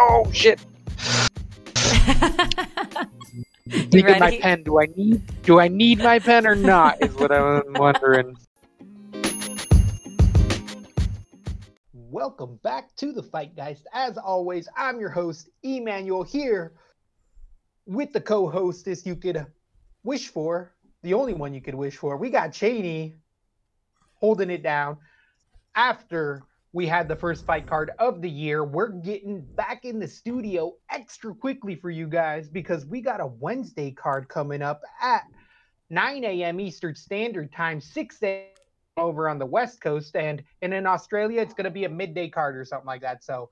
Oh shit! Thinking my pen. Do I need? Do I need my pen or not? Is what I'm wondering. Welcome back to the Fight Guys. As always, I'm your host Emmanuel here with the co-hostess you could wish for, the only one you could wish for. We got Cheney holding it down after we had the first fight card of the year. We're getting back in the studio extra quickly for you guys because we got a Wednesday card coming up at 9 a.m. Eastern Standard Time, 6 a.m. over on the West Coast. And, and in Australia, it's going to be a midday card or something like that. So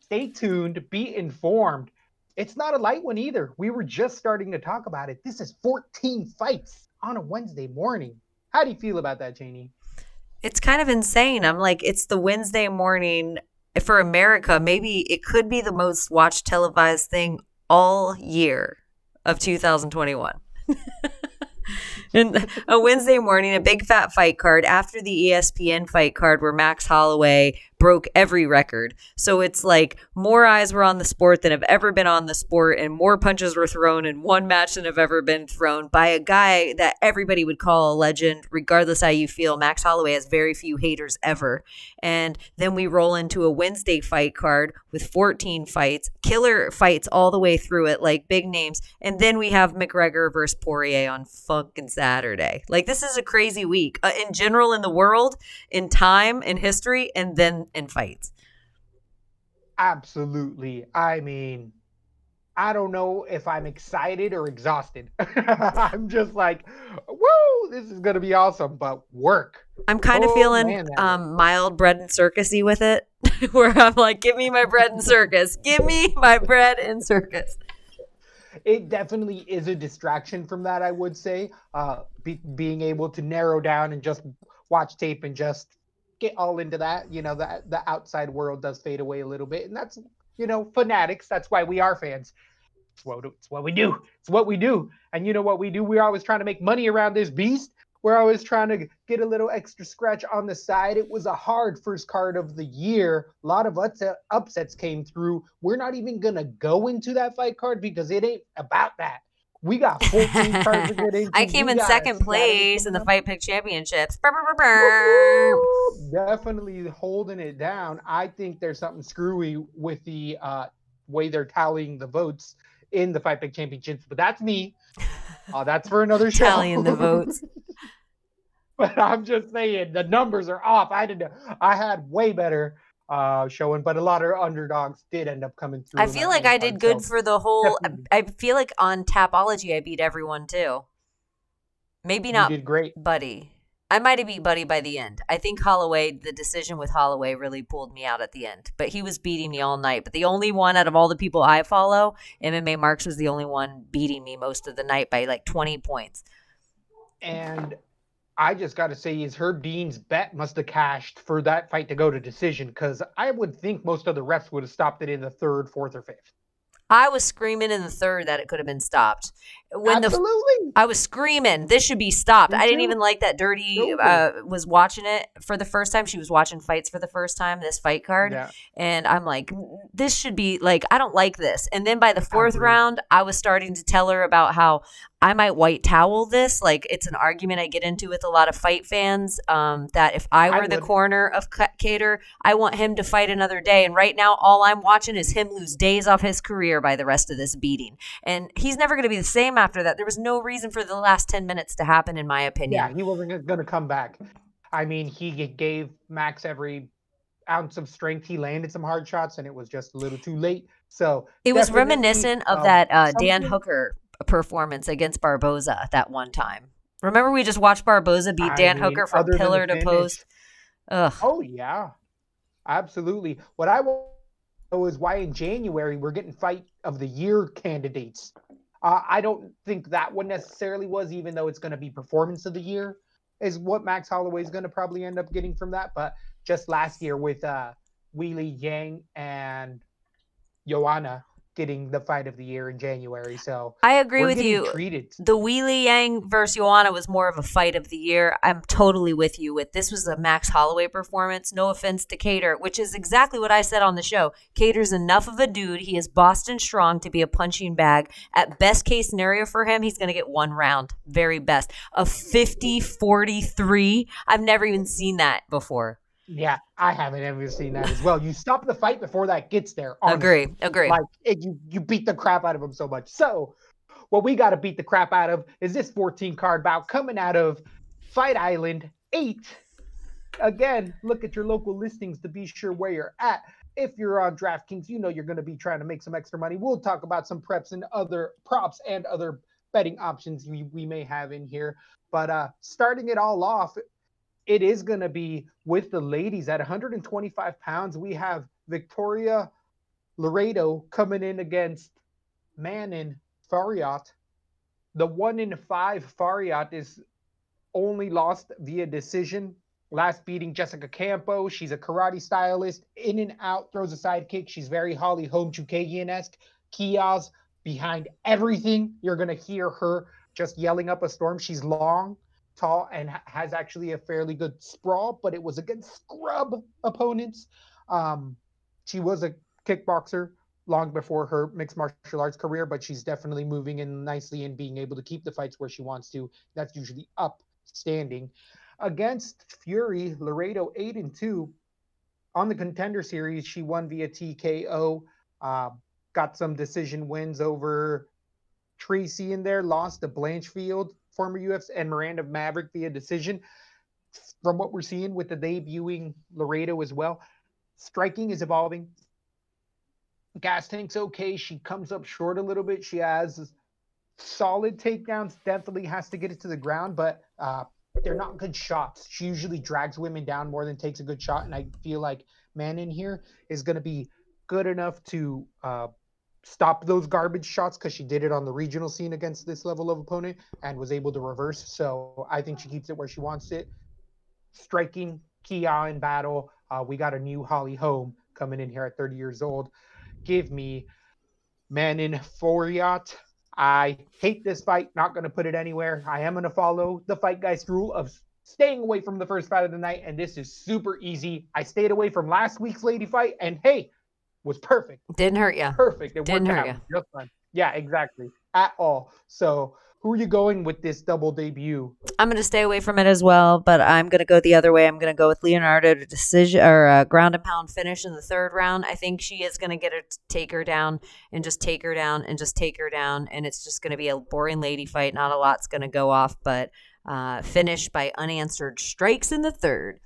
stay tuned, be informed. It's not a light one either. We were just starting to talk about it. This is 14 fights on a Wednesday morning. How do you feel about that, Janie? It's kind of insane. I'm like, it's the Wednesday morning for America. Maybe it could be the most watched televised thing all year of 2021. and a Wednesday morning, a big fat fight card after the ESPN fight card where Max Holloway broke every record. So it's like more eyes were on the sport than have ever been on the sport, and more punches were thrown in one match than have ever been thrown by a guy that everybody would call a legend, regardless how you feel. Max Holloway has very few haters ever. And then we roll into a Wednesday fight card with 14 fights, killer fights all the way through it, like big names. And then we have McGregor versus Poirier on fucking Saturday. Like, this is a crazy week uh, in general in the world, in time, in history, and then in fights. Absolutely. I mean, I don't know if I'm excited or exhausted. I'm just like, woo, this is gonna be awesome, but work. I'm kind oh, of feeling man, um, mild bread and circusy with it, where I'm like, give me my bread and circus, give me my bread and circus. It definitely is a distraction from that, I would say. Uh, be, being able to narrow down and just watch tape and just get all into that. You know, the the outside world does fade away a little bit, and that's you know fanatics. That's why we are fans. It's what it's what we do. It's what we do. And you know what we do? We're always trying to make money around this beast. We're always trying to get a little extra scratch on the side. It was a hard first card of the year. A lot of upsets came through. We're not even gonna go into that fight card because it ain't about that. We got 14 cards to get into. I came we in second place in the Fight Pick Championships. Definitely holding it down. I think there's something screwy with the uh, way they're tallying the votes in the Fight Pick Championships, but that's me. Uh, that's for another show. Tallying the votes. but I'm just saying the numbers are off. I did. I had way better uh, showing, but a lot of underdogs did end up coming through. I feel like I did good so for the whole. Definitely. I feel like on Tapology I beat everyone too. Maybe not. You did great, Buddy. I might have beat Buddy by the end. I think Holloway, the decision with Holloway really pulled me out at the end. But he was beating me all night. But the only one out of all the people I follow, MMA Marks was the only one beating me most of the night by like 20 points. And I just got to say, is Herb Dean's bet must have cashed for that fight to go to decision because I would think most of the refs would have stopped it in the third, fourth, or fifth. I was screaming in the third that it could have been stopped. When Absolutely. The, I was screaming, this should be stopped. I didn't even like that Dirty uh, was watching it for the first time. She was watching fights for the first time, this fight card. Yeah. And I'm like, this should be like, I don't like this. And then by the fourth round, I was starting to tell her about how I might white towel this. Like it's an argument I get into with a lot of fight fans. Um, that if I were I the corner of Kattar, I want him to fight another day. And right now, all I'm watching is him lose days off his career by the rest of this beating. And he's never going to be the same after that. There was no reason for the last ten minutes to happen, in my opinion. Yeah, he wasn't going to come back. I mean, he gave Max every ounce of strength. He landed some hard shots, and it was just a little too late. So it was reminiscent of um, that uh, Dan Hooker performance against Barboza that one time. Remember, we just watched Barboza beat Dan mean, Hooker from pillar to post. Ugh. Oh yeah, absolutely. What I want to know is why in January we're getting fight of the year candidates. Uh, I don't think that one necessarily was, even though it's going to be performance of the year, is what Max Holloway is going to probably end up getting from that. But just last year with uh, Weili Zhang and Joanna, getting the fight of the year in January. So I agree with you. Treated. The Weili Zhang versus Joanna was more of a fight of the year. I'm totally with you. With this was a Max Holloway performance. No offense to Kattar, which is exactly what I said on the show. Kattar's enough of a dude. He is Boston strong to be a punching bag. At best case scenario for him, he's going to get one round. Very best. A 50 43. I've never even seen that before. Yeah, I haven't ever seen that as well. You stop the fight before that gets there. honestly. Agree. Agree. Like it, you, you beat the crap out of him so much. So, what we got to beat the crap out of is this 14 card bout coming out of Fight Island 8. Again, look at your local listings to be sure where you're at. If you're on DraftKings, you know you're going to be trying to make some extra money. We'll talk about some preps and other props and other betting options we, we may have in here. But uh starting it all off, it is going to be with the ladies at 125 pounds. We have Victoria Leonardo coming in against Manon Fiorot. The one in five Fiorot is only lost via decision. Last beating Jessica Campo. She's a karate stylist, in and out, throws a side kick. She's very Holly Holm Chookagian esque. Kiai's behind everything. You're going to hear her just yelling up a storm. She's long, tall, and ha- has actually a fairly good sprawl, but it was against scrub opponents. Um, she was a kickboxer long before her mixed martial arts career, but she's definitely moving in nicely and being able to keep the fights where she wants to. That's usually upstanding. Against Fury, Leonardo 8 and 2 on the contender series, she won via TKO. Uh, got some decision wins over Tracy in there, lost to Blanchfield, former UFC, and Miranda Maverick via decision. From what we're seeing with the debuting Leonardo as well, striking is evolving. Gas tank's okay. She comes up short a little bit. She has solid takedowns. Definitely has to get it to the ground, but uh, they're not good shots. She usually drags women down more than takes a good shot, and I feel like Manon here is going to be good enough to uh, stop those garbage shots because she did it on the regional scene against this level of opponent and was able to reverse. So I think she keeps it where she wants it. Striking Kiai in battle. Uh, we got a new Holly Holm coming in here at 30 years old. Give me Manon Fiorot. I hate this fight. Not going to put it anywhere. I am going to follow the Fight guy's rule of staying away from the first fight of the night, and this is super easy. I stayed away from last week's lady fight, and hey, was perfect. Didn't hurt you. Perfect. It Didn't worked hurt out just fine. Yeah, exactly. At all. So, who are you going with this double debut? I'm going to stay away from it as well, but I'm going to go the other way. I'm going to go with Leonardo to decision or a ground and pound finish in the third round. I think she is going to get her take her down and just take her down and just take her down, and it's just going to be a boring lady fight. Not a lot's going to go off, but uh, finish by unanswered strikes in the third.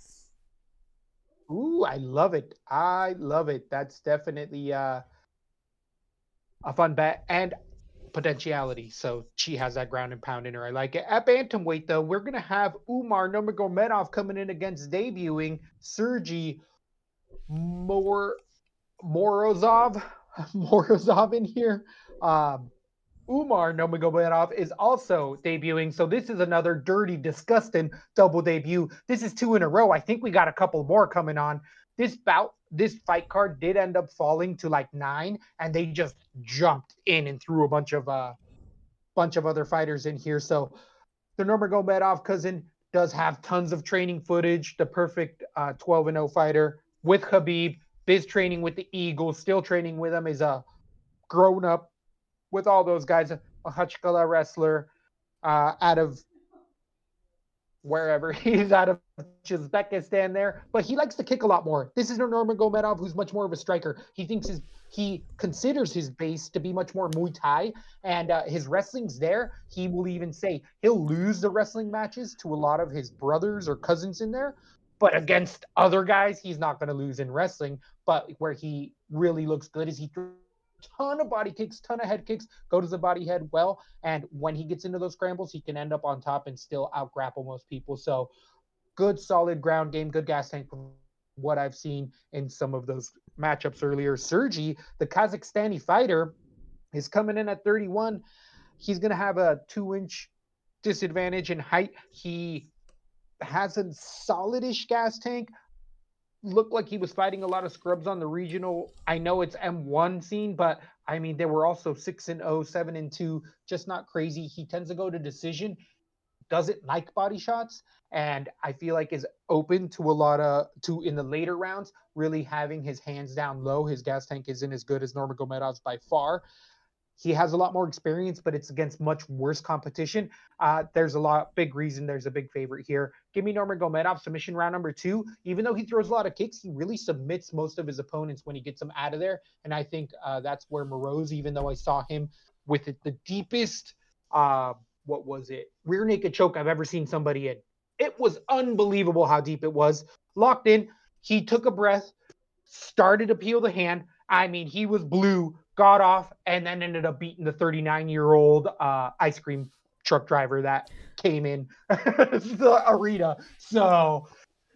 Ooh, I love it. I love it. That's definitely uh, a fun bet and potentiality. So she has that ground and pound in her. I like it. At bantamweight, though, we're gonna have Umar Nurmagomedov coming in against debuting Sergey Mor Morozov. Morozov in here. Um, Umar Nurmagomedov is also debuting. So this is another dirty, disgusting double debut. This is two in a row. I think we got a couple more coming on. This bout, this fight card did end up falling to like nine, and they just jumped in and threw a bunch of uh bunch of other fighters in here. So the Nurmagomedov cousin does have tons of training footage. The perfect uh, 12 and 0 fighter with Khabib. Biz training with the Eagles, still training with him. Is a grown up with all those guys. A Hachkala wrestler uh, out of wherever he's out of Uzbekistan there, but he likes to kick a lot more. This is Nurmagomedov, who's much more of a striker. He thinks his he considers his base to be much more Muay Thai, and uh, his wrestling's there. He will even say he'll lose the wrestling matches to a lot of his brothers or cousins in there, but against other guys, he's not going to lose in wrestling. But where he really looks good is he ton of body kicks, ton of head kicks, go to the body head well. And when he gets into those scrambles, he can end up on top and still out grapple most people. So good, solid ground game, good gas tank what I've seen in some of those matchups earlier. Sergi, the Kazakhstani fighter, is coming in at 31. He's going to have a two inch disadvantage in height. He has a solidish gas tank, looked like he was fighting a lot of scrubs on the regional. I know it's M1 scene, but I mean, they were also 6 and 0, 7 and 2, just not crazy. He tends to go to decision, doesn't like body shots, and I feel like is open to a lot of to in the later rounds, really having his hands down low. His gas tank isn't as good as Nurmagomedov's by far. He has a lot more experience, but it's against much worse competition. Uh, there's a lot big reason there's a big favorite here. Give me Nurmagomedov submission round number two. Even though he throws a lot of kicks, he really submits most of his opponents when he gets them out of there. And I think uh, that's where Moroz, even though I saw him with it, the deepest, uh, what was it, rear naked choke I've ever seen somebody in. It was unbelievable how deep it was. Locked in. He took a breath, started to peel the hand. I mean, he was blue got off, and then ended up beating the 39 year old uh, ice cream truck driver that came in the arena. So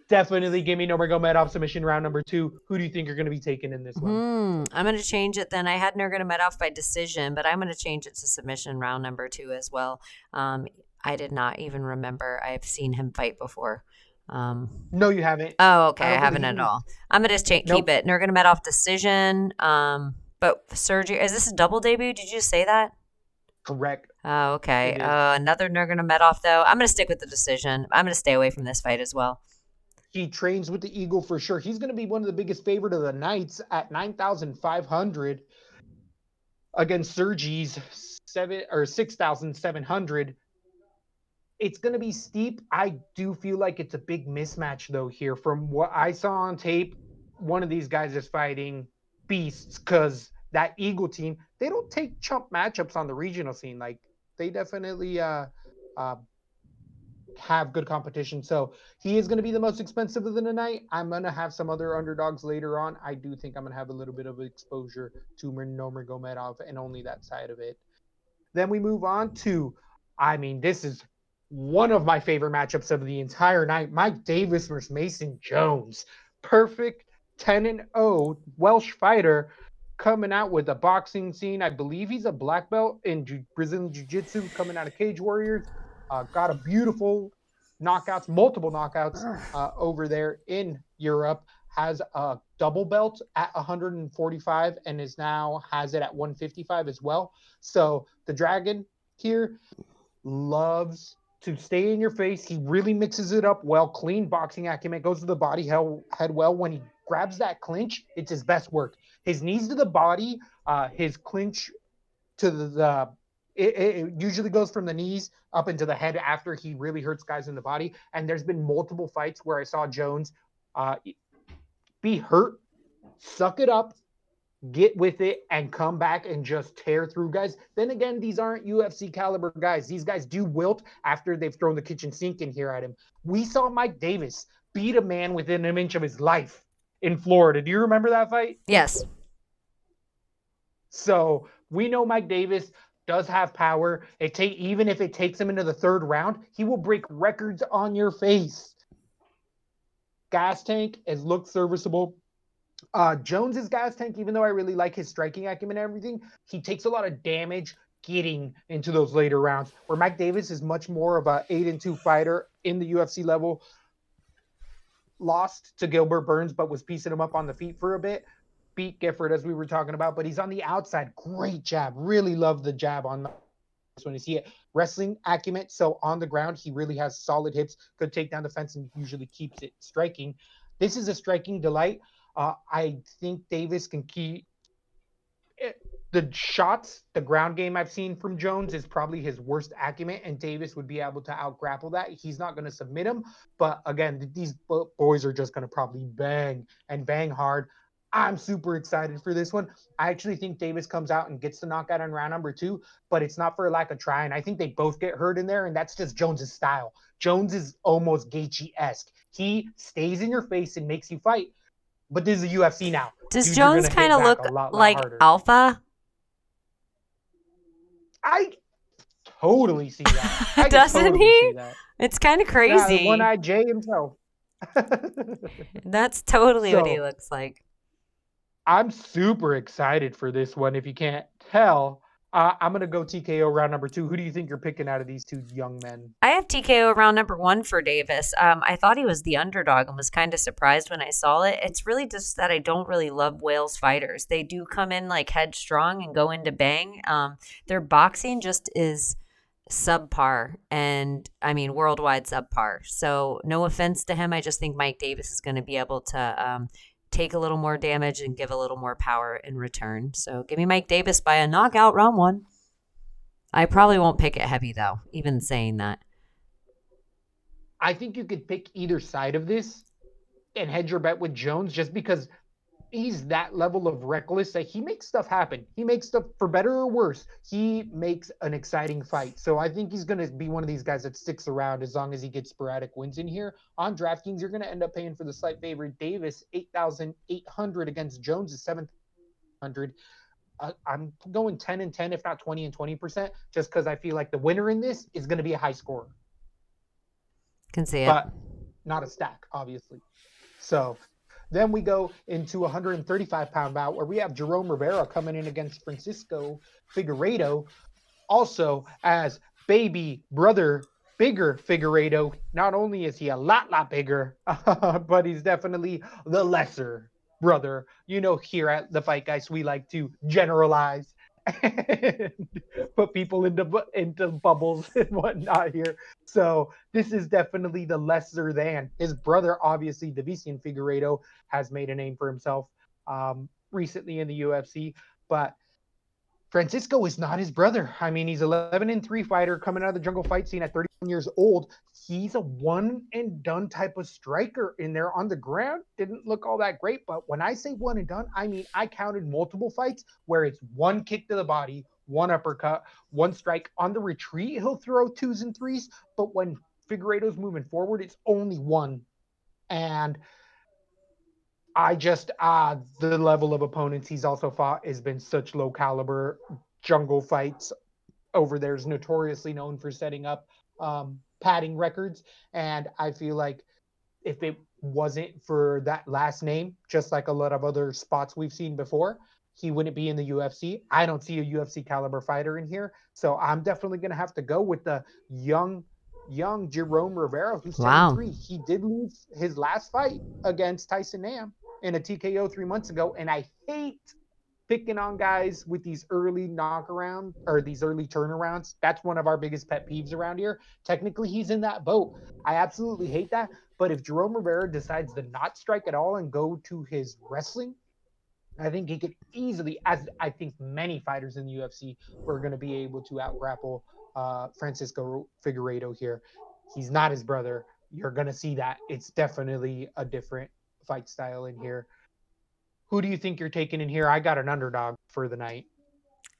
definitely give me Nurmagomedov submission round number two. Who do you think you're going to be taken in this one? Hmm, I'm going to change it then. I had Nurmagomedov by decision, but I'm going to change it to submission round number two as well. Um, I did not even remember. I've seen him fight before. Um, no, you haven't. Oh, okay. I, I haven't at all. I'm going to just cha- nope. keep it. Nurmagomedov decision. Um, but Sergey, is this a double debut? Did you say that? Correct. Oh, okay. Uh, another Nurmagomedov, though. I'm going to stick with the decision. I'm going to stay away from this fight as well. He trains with the Eagle for sure. He's going to be one of the biggest favorite of the nights at 9,500 against Sergey's seven or 6,700. It's going to be steep. I do feel like it's a big mismatch though here. From what I saw on tape, one of these guys is fighting beasts because that Eagle team, they don't take chump matchups on the regional scene. Like they definitely uh, uh, have good competition. So he is going to be the most expensive of the night. I'm going to have some other underdogs later on. I do think I'm going to have a little bit of exposure to Nurmagomedov and only that side of it. Then we move on to, I mean, this is one of my favorite matchups of the entire night. Mike Davis versus Mason Jones. Perfect 10 and 0 Welsh fighter coming out with a boxing scene. I believe he's a black belt in Jiu- Brazilian Jiu Jitsu coming out of Cage Warriors. Uh, got a beautiful knockouts, multiple knockouts uh, over there in Europe. Has a double belt at 145 and is now has it at 155 as well. So the Dragon here loves to stay in your face. He really mixes it up well. Clean boxing acumen goes to the body head well when he grabs that clinch, it's his best work. His knees to the body, uh, his clinch to the, the it, it, usually goes from the knees up into the head after he really hurts guys in the body. And there's been multiple fights where I saw Jones uh, be hurt, suck it up, get with it, and come back and just tear through guys. Then again, these aren't UFC caliber guys. These guys do wilt after they've thrown the kitchen sink in here at him. We saw Mike Davis beat a man within an inch of his life in Florida. Do you remember that fight? Yes. So we know Mike Davis does have power. It take even if it takes him into the third round, he will break records on your face. Gas tank has looked serviceable. Uh, Jones's gas tank, even though I really like his striking acumen and everything, he takes a lot of damage getting into those later rounds. Where Mike Davis is much more of a eight and two fighter in the UFC level, lost to Gilbert Burns, but was piecing him up on the feet for a bit. Beat Gifford, as we were talking about, but he's on the outside. Great jab. Really love the jab on this when you see it. Wrestling acumen. So on the ground, he really has solid hips, good takedown defense, and usually keeps it striking. This is a striking delight. Uh, I think Davis can keep the shots, the ground game I've seen from Jones is probably his worst acumen, and Davis would be able to out grapple that. He's not going to submit him, but again, these boys are just going to probably bang and bang hard. I'm super excited for this one. I actually think Davis comes out and gets the knockout in round number two, but it's not for lack of trying. I think they both get hurt in there, and that's just Jones's style. Jones is almost Gaethje esque. He stays in your face and makes you fight. But this is a UFC now. Does Dudes Jones kind of look lot, like lot Alpha? I totally see that. Doesn't totally he? It's kind of crazy. Yeah, one eyed Jay himself. That's totally so, what he looks like. I'm super excited for this one. If you can't tell, Uh, I'm gonna go TKO round number two. Who do you think you're picking out of these two young men? I have TKO round number one for Davis. Um, I thought he was the underdog and was kind of surprised when I saw it. It's really just that I don't really love Wales fighters. They do come in like headstrong and go into bang. Um, their boxing just is subpar and I mean worldwide subpar. So no offense to him, I just think Mike Davis is going to be able to um, take a little more damage and give a little more power in return. So give me Mike Davis by a knockout round one. I probably won't pick it heavy though, even saying that. I think you could pick either side of this and hedge your bet with Jones just because he's that level of reckless that he makes stuff happen. He makes stuff for better or worse. He makes an exciting fight. So I think he's going to be one of these guys that sticks around as long as he gets sporadic wins in here. On DraftKings, you're going to end up paying for the slight favorite Davis 8,800 against Jones is 700. Uh, I'm going 10 and 10, if not 20 and 20%, just because I feel like the winner in this is going to be a high scorer. Can see it. But not a stack, obviously. So then we go into 135 pound bout where we have Jerome Rivera coming in against Francisco Figueiredo, also as baby brother bigger Figueiredo. Not only is he a lot, lot bigger, but he's definitely the lesser brother. You know, here at the Fight Guys, we like to generalize and put people into into bubbles and whatnot here. So this is definitely the lesser than his brother. Obviously, Deiveson Figueiredo has made a name for himself um, recently in the UFC, but Francisco is not his brother. I mean, he's 11 and 3 fighter coming out of the jungle fight scene at 31 years old. He's a one and done type of striker in there on the ground. Didn't look all that great, but when I say one and done, I mean I counted multiple fights where it's one kick to the body, one uppercut, one strike. On the retreat, he'll throw twos and threes, but when Figueiredo's moving forward, it's only one. And I just uh the level of opponents he's also fought has been such low caliber jungle fights over there is notoriously known for setting up um padding records and I feel like if it wasn't for that last name just like a lot of other spots we've seen before he wouldn't be in the UFC. I don't see a UFC caliber fighter in here. So I'm definitely going to have to go with the young young Jerome Rivera who's wow. 73. He did lose his last fight against Tyson Nam in a TKO three months ago, and I hate picking on guys with these early knockaround or these early turnarounds. That's one of our biggest pet peeves around here. Technically, he's in that boat. I absolutely hate that. But if Jerome Rivera decides to not strike at all and go to his wrestling, I think he could easily, as I think many fighters in the UFC were going to be able to out grapple uh, Francisco Figueiredo here. He's not his brother. You're going to see that. It's definitely a different fight style in here. Who do you think you're taking in here? I got an underdog for the night.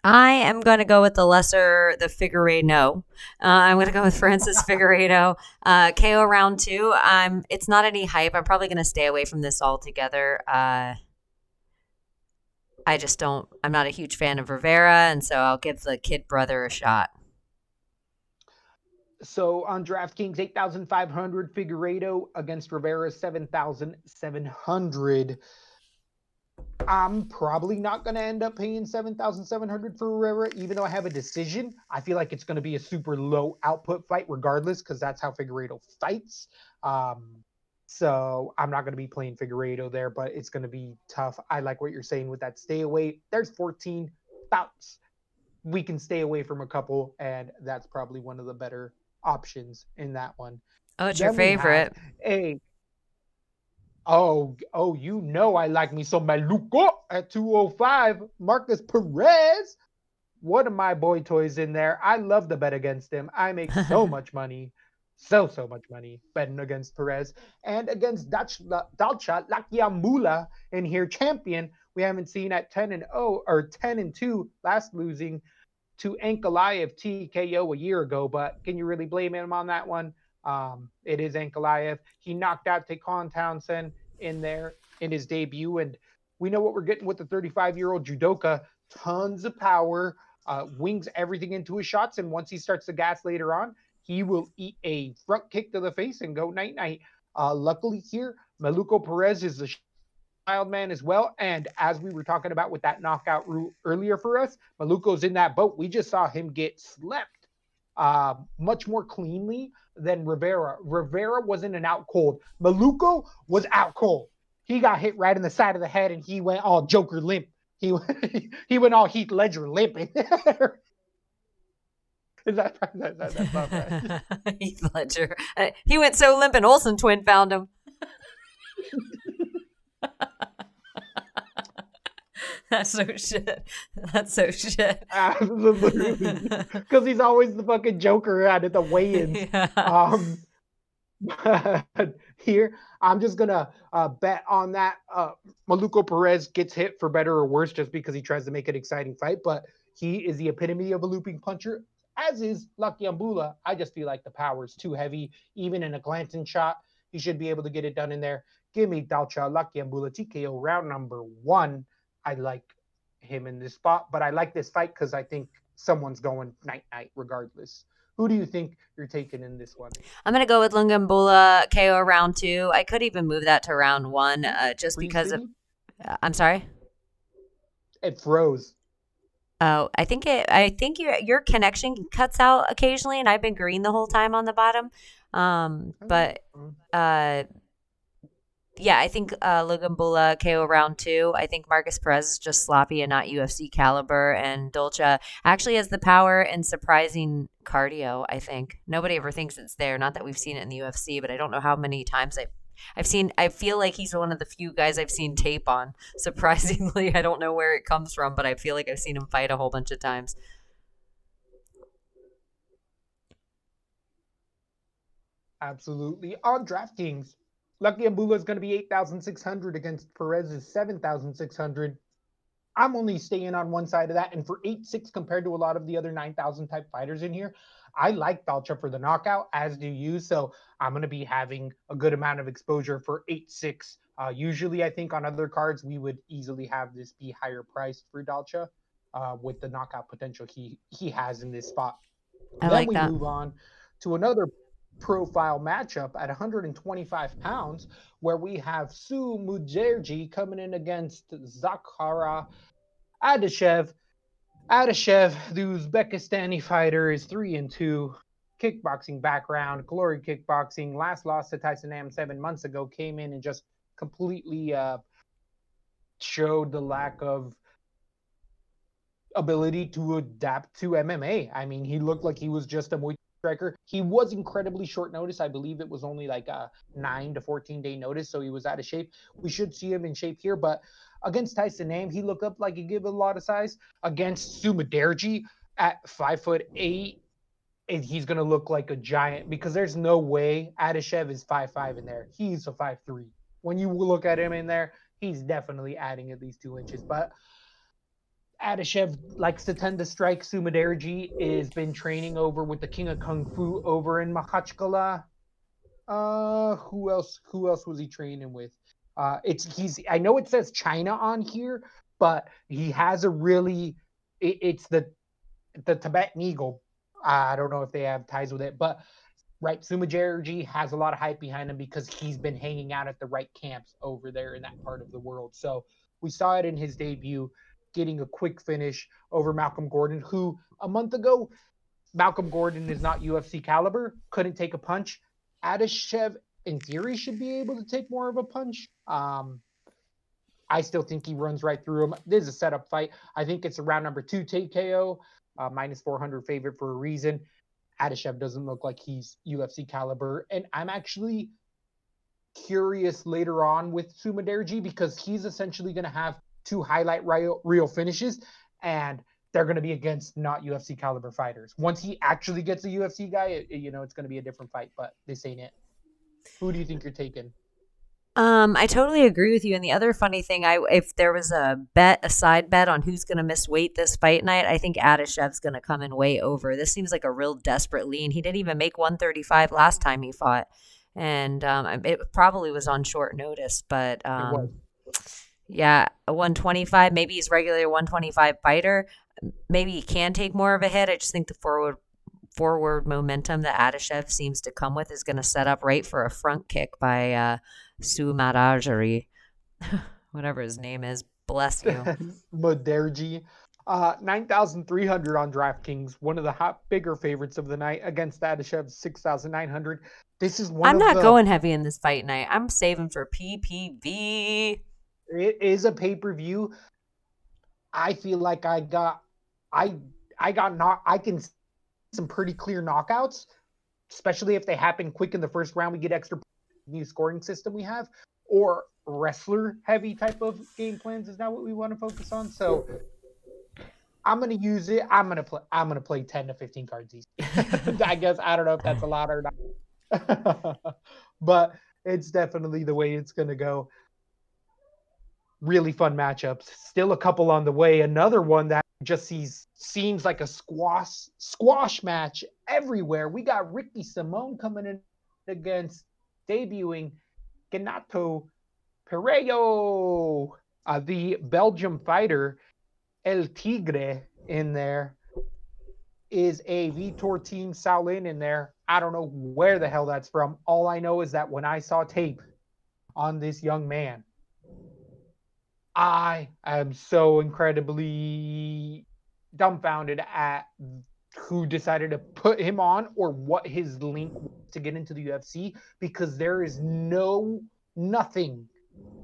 I am going to go with the lesser, the Figueiredo. No, uh, I'm going to go with Francis Figueiredo. Uh, KO round two. I'm. It's not any hype. I'm probably going to stay away from this altogether. Uh, I just don't. I'm not a huge fan of Rivera, and so I'll give the kid brother a shot. So on DraftKings, 8,500 Figueiredo against Rivera, 7,700. I'm probably not going to end up paying 7,700 for Rivera, even though I have a decision. I feel like it's going to be a super low output fight regardless, because that's how Figueiredo fights. Um, so I'm not going to be playing Figueiredo there, but it's going to be tough. I like what you're saying with that stay away. There's 14 bouts. We can stay away from a couple, and that's probably one of the better options in that one. Oh, it's then your favorite. A oh oh, you know I like me some Maluco at 205. Markus Perez. One of my boy toys in there. I love to bet against him. I make so much money. So, so much money betting against Perez and against Dutch Dalcha Lungiambula in here, champion. We haven't seen at 10 and 0 or 10 and 2, last losing to Ankalaev TKO a year ago, but can you really blame him on that one? Um, it is Ankalaev. He knocked out Dequan Townsend in there in his debut, and we know what we're getting with the 35 year old judoka. Tons of power, uh, wings everything into his shots, and once he starts to gas later on, he will eat a front kick to the face and go night night. Uh, luckily here, Maluco Perez is the mild man as well. And as we were talking about with that knockout route earlier for us, Maluco's in that boat. We just saw him get slept uh, much more cleanly than Rivera. Rivera wasn't an out cold. Maluco was out cold. He got hit right in the side of the head and he went all Joker limp. He he went all Heath Ledger limping. Is that, that, that that's not right? Heath Ledger. Uh, he went so limp and Olsen twin found him. That's so shit. That's so shit. Absolutely. Because he's always the fucking Joker out at the weigh-ins. Yeah. Um, but here, I'm just gonna uh, bet on that. Uh, Maluco Perez gets hit for better or worse, just because he tries to make an exciting fight. But he is the epitome of a looping puncher, as is Lungiambula. I just feel like the power is too heavy, even in a glancing shot. He should be able to get it done in there. Give me Dalcha Lungiambula TKO round number one. I like him in this spot, but I like this fight because I think someone's going night night regardless. Who do you think you're taking in this one? I'm gonna go with Lungiambula KO round two. I could even move that to round one, uh, just because of. Uh, I'm sorry. it froze. Oh, I think it. I think your your connection cuts out occasionally, and I've been green the whole time on the bottom. Um, but Mm. uh, yeah, I think uh, Lungiambula KO round two. I think Markus Perez is just sloppy and not UFC caliber, and Dolce actually has the power and surprising cardio. I think nobody ever thinks it's there. Not that we've seen it in the UFC, but I don't know how many times I've I've seen. I feel like he's one of the few guys I've seen tape on. Surprisingly, I don't know where it comes from, but I feel like I've seen him fight a whole bunch of times. Absolutely. On DraftKings, Lungiambula is going to be 8,600 against Perez's 7,600. I'm only staying on one side of that. And for 8 6 compared to a lot of the other 9,000 type fighters in here, I like Dalcha for the knockout, as do you. So I'm going to be having a good amount of exposure for 8 6. Uh, usually, I think on other cards, we would easily have this be higher priced for Dalcha uh, with the knockout potential he, he has in this spot. I then like we that. move on to another profile matchup at 125 pounds, where we have Su Mudaerji coming in against Zarrukh Adashev. Adashev, the Uzbekistani fighter, is three and two. Kickboxing background, glory kickboxing. Last loss to Tyson Nam seven months ago came in and just completely uh, showed the lack of ability to adapt to MMA. I mean, he looked like he was just a Muay striker. He was incredibly short notice. I believe it was only like a nine to 14 day notice, so he was out of shape. We should see him in shape here, but against Tyson Nam, he looked up like he gave a lot of size. Against Su Mudaerji at five foot eight, he's gonna look like a giant because there's no way Adashev is five five in there. He's a five three. When you look at him in there, he's definitely adding at least two inches. But Adashev likes to tend to strike. Su Mudaerji has been training over with the King of Kung Fu over in Makhachkala. Uh, who else? Who else was he training with? Uh, it's he's. I know it says China on here, but he has a really. It, it's the the Tibetan Eagle. I don't know if they have ties with it, but right, Su Mudaerji has a lot of hype behind him because he's been hanging out at the right camps over there in that part of the world. So we saw it in his debut getting a quick finish over Malcolm Gordon, who a month ago, Malcolm Gordon is not UFC caliber, couldn't take a punch. Adashev, in theory, should be able to take more of a punch. Um, I still think he runs right through him. This is a setup fight. I think it's a round number two TKO, uh, minus 400 favorite for a reason. Adashev doesn't look like he's UFC caliber. And I'm actually curious later on with Su Mudaerji because he's essentially going to have two highlight real, real finishes and they're going to be against not UFC caliber fighters. Once he actually gets a UFC guy, it, you know, it's going to be a different fight, but this ain't it. Who do you think you're taking? Um, I totally agree with you. And the other funny thing, I if there was a bet, a side bet on who's going to miss weight this fight night, I think Adashev's going to come in way over. This seems like a real desperate lean. He didn't even make 135 last time he fought, and um, it probably was on short notice. But um. Yeah, a 125. Maybe he's regular 125 fighter. Maybe he can take more of a hit. I just think the forward forward momentum that Adashev seems to come with is going to set up right for a front kick by uh, Sumarajari. whatever his name is. Bless you. Mudaerji. Uh, 9,300 on DraftKings, one of the hot bigger favorites of the night against Adashev, 6,900. This is one I'm not the, going heavy in this fight night. I'm saving for PPV. It is a pay per view. I feel like I got, I, I got not. I can some pretty clear knockouts, especially if they happen quick in the first round. We get extra new scoring system we have, or wrestler heavy type of game plans is not what we want to focus on. So I'm gonna use it. I'm gonna play. I'm gonna play ten to fifteen cards each. I guess I don't know if that's a lot or not, but it's definitely the way it's gonna go. Really fun matchups. Still a couple on the way. Another one that just sees seems like a squash squash match everywhere. We got Ricky Simón coming in against debuting Gaetano Pirrello, uh, the Belgium fighter El Tigre in there is a Vitor team Shaolin in there. I don't know where the hell that's from. All I know is that when I saw tape on this young man, I am so incredibly dumbfounded at who decided to put him on or what his link to get into the UFC because there is no nothing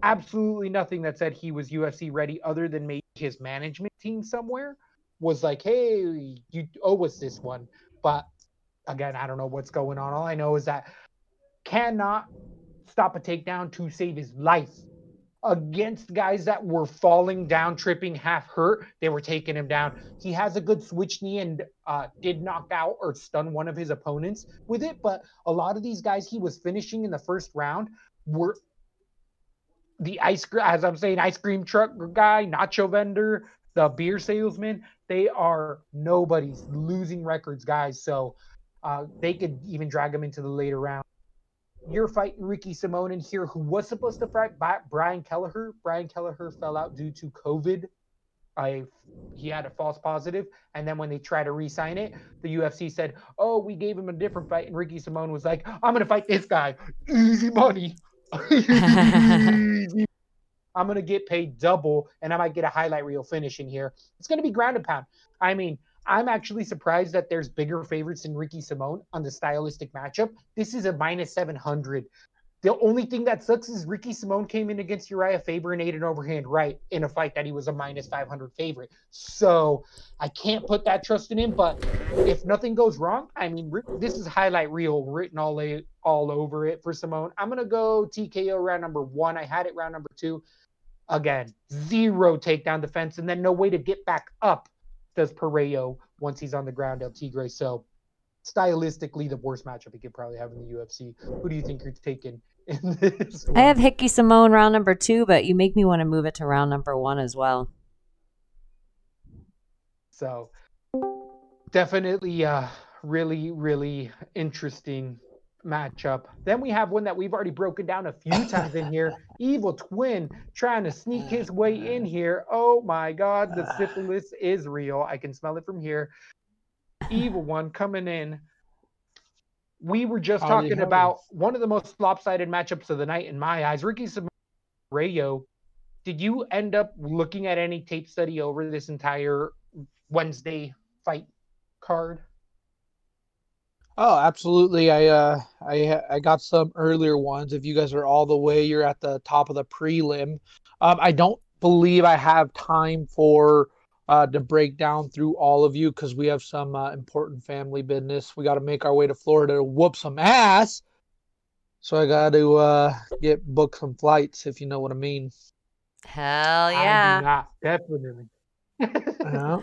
absolutely nothing that said he was UFC ready other than maybe his management team somewhere was like, hey, you owe us this one. But again, I don't know what's going on. All I know is that cannot stop a takedown to save his life against guys that were falling down, tripping, half hurt. They were taking him down. He has a good switch knee and uh, did knock out or stun one of his opponents with it. But a lot of these guys he was finishing in the first round were the ice as I'm saying, ice cream truck guy, nacho vendor, the beer salesman, they are nobody's losing records, guys. So uh, they could even drag him into the later round. You're fighting Ricky Simón in here, who was supposed to fight Brian Kelleher. Brian Kelleher fell out due to COVID. I he had a false positive, and then when they tried to re-sign it, the UFC said, "Oh, we gave him a different fight," and Ricky Simón was like, "I'm gonna fight this guy, easy money." I'm gonna get paid double, and I might get a highlight reel finish in here. It's gonna be ground and pound. I mean, I'm actually surprised that there's bigger favorites than Ricky Simón on the stylistic matchup. This is a minus 700. The only thing that sucks is Ricky Simón came in against Urijah Faber and ate an overhand right in a fight that he was a minus 500 favorite. So I can't put that trust in him. But if nothing goes wrong, I mean, this is highlight reel written all all over it for Simón. I'm gonna go TKO round number one. I had it round number two. Again, zero takedown defense, and then no way to get back up. Does Pirrello once he's on the ground, El Tigre. So stylistically the worst matchup he could probably have in the UFC. Who do you think you're taking in this? I have Ricky Simón round number two, but you make me want to move it to round number one as well. So definitely uh really, really interesting matchup. Then we have one that we've already broken down a few times in here. Evil Twin trying to sneak his way in mm. here. Oh my God, the syphilis is real. I can smell it from here evil one coming in. We were just talking about one of the most lopsided matchups of the night in my eyes. Ricky Rayo. Did you end up looking at any tape study over this entire Wednesday fight card? Oh, absolutely. I uh I I got some earlier ones. If you guys are all the way, you're at the top of the prelim. Um, I don't believe I have time for uh, to break down through all of you because we have some uh, important family business. We got to make our way to Florida to whoop some ass. So I got to uh, get book some flights, if you know what I mean. Hell yeah! Not, definitely. uh,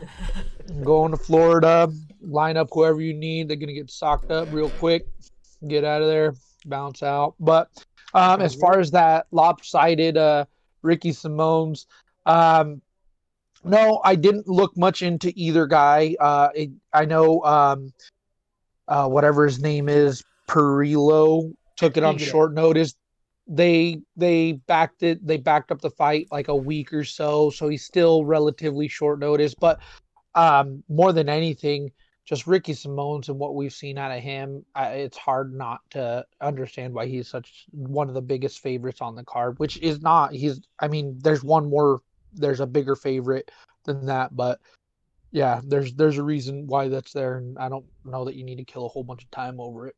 going to Florida, line up whoever you need. They're gonna get socked up real quick, get out of there, bounce out. But um, as far as that lopsided uh, Ricky Simón's, um, no, I didn't look much into either guy. Uh, it, I know um, uh, whatever his name is, Pirrello took it on short notice. They they backed it. They backed up the fight like a week or so, so he's still relatively short notice. But um, more than anything, just Ricky Simón's and what we've seen out of him, I, it's hard not to understand why he's such one of the biggest favorites on the card. Which is not. He's. I mean, there's one more. There's a bigger favorite than that, but yeah, there's there's a reason why that's there, and I don't know that you need to kill a whole bunch of time over it.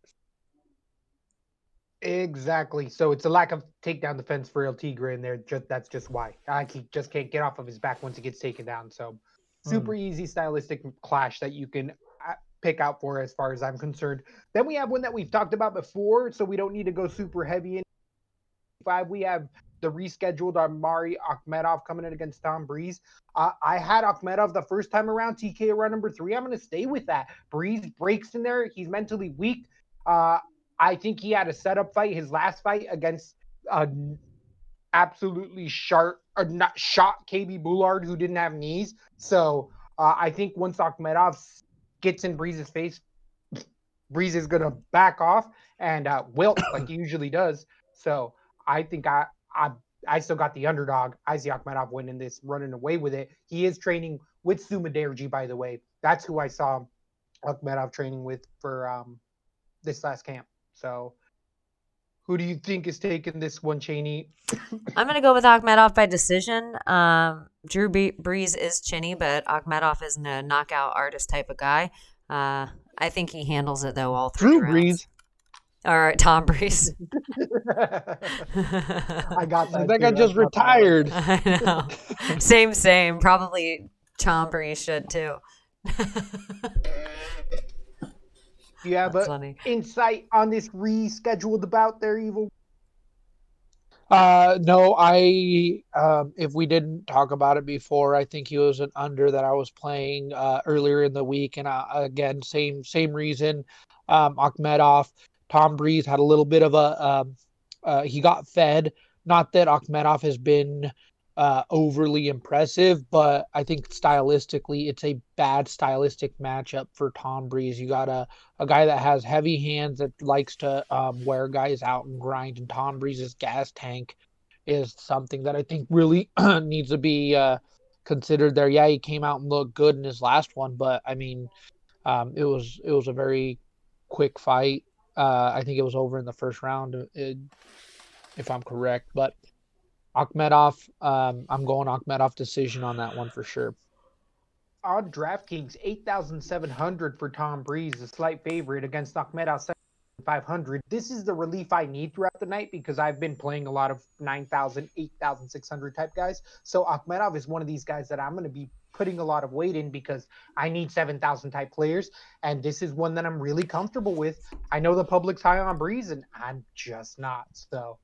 Exactly. So it's a lack of takedown defense for El Tigre, and there just that's just why I he just can't get off of his back once he gets taken down. So super mm. easy stylistic clash that you can uh, pick out for as far as I'm concerned. Then we have one that we've talked about before, so we don't need to go super heavy in five. We have the rescheduled Omari Akhmedov coming in against Tom Breese. Uh, I had Akhmedov the first time around, TK run number three. I'm going to stay with that. Breese breaks in there. He's mentally weak. Uh, I think he had a setup fight, his last fight against an absolutely sharp or not shot KB Bhullar who didn't have knees. So uh, I think once Akhmedov gets in Breese's face, Breese is gonna back off and uh, wilt like he usually does. So I think I I I still got the underdog. Isaac Akhmedov winning this, running away with it. He is training with Su Mudaerji, by the way. That's who I saw Akhmedov training with for um, this last camp. So, who do you think is taking this one, Cheney? I'm going to go with Akhmedov by decision. Um, Drew Brees is Cheney, but Akhmedov isn't a knockout artist type of guy. Uh, I think he handles it though all three Drew rounds. Brees. All right, Tom Breese. I got that. I think I just retired. I know. same, same. Probably Tom Breese should too. Do you have That's a funny. insight on this rescheduled bout there, Evil? Uh, no, I um, if we didn't talk about it before, I think he was an under that I was playing uh, earlier in the week, and uh, again, same same reason. Um, Akhmedov, Tom Breese had a little bit of a um, uh, he got fed. Not that Akhmedov has been uh, overly impressive, but I think stylistically, it's a bad stylistic matchup for Tom Breese. You got a, a guy that has heavy hands that likes to um, wear guys out and grind, and Tom Breese's gas tank is something that I think really needs to be uh, considered there. Yeah, he came out and looked good in his last one, but I mean, um, it was it was a very quick fight. Uh, I think it was over in the first round, uh, if I'm correct, but Akhmedov, um, I'm going Akhmedov decision on that one for sure. On DraftKings, 8,700 for Tom Breese, a slight favorite against Akhmedov, 7,500. This is the relief I need throughout the night because I've been playing a lot of 9,000, 8,600 type guys. So Akhmedov is one of these guys that I'm going to be putting a lot of weight in because I need 7,000 type players. And this is one that I'm really comfortable with. I know the public's high on Breese, and I'm just not. So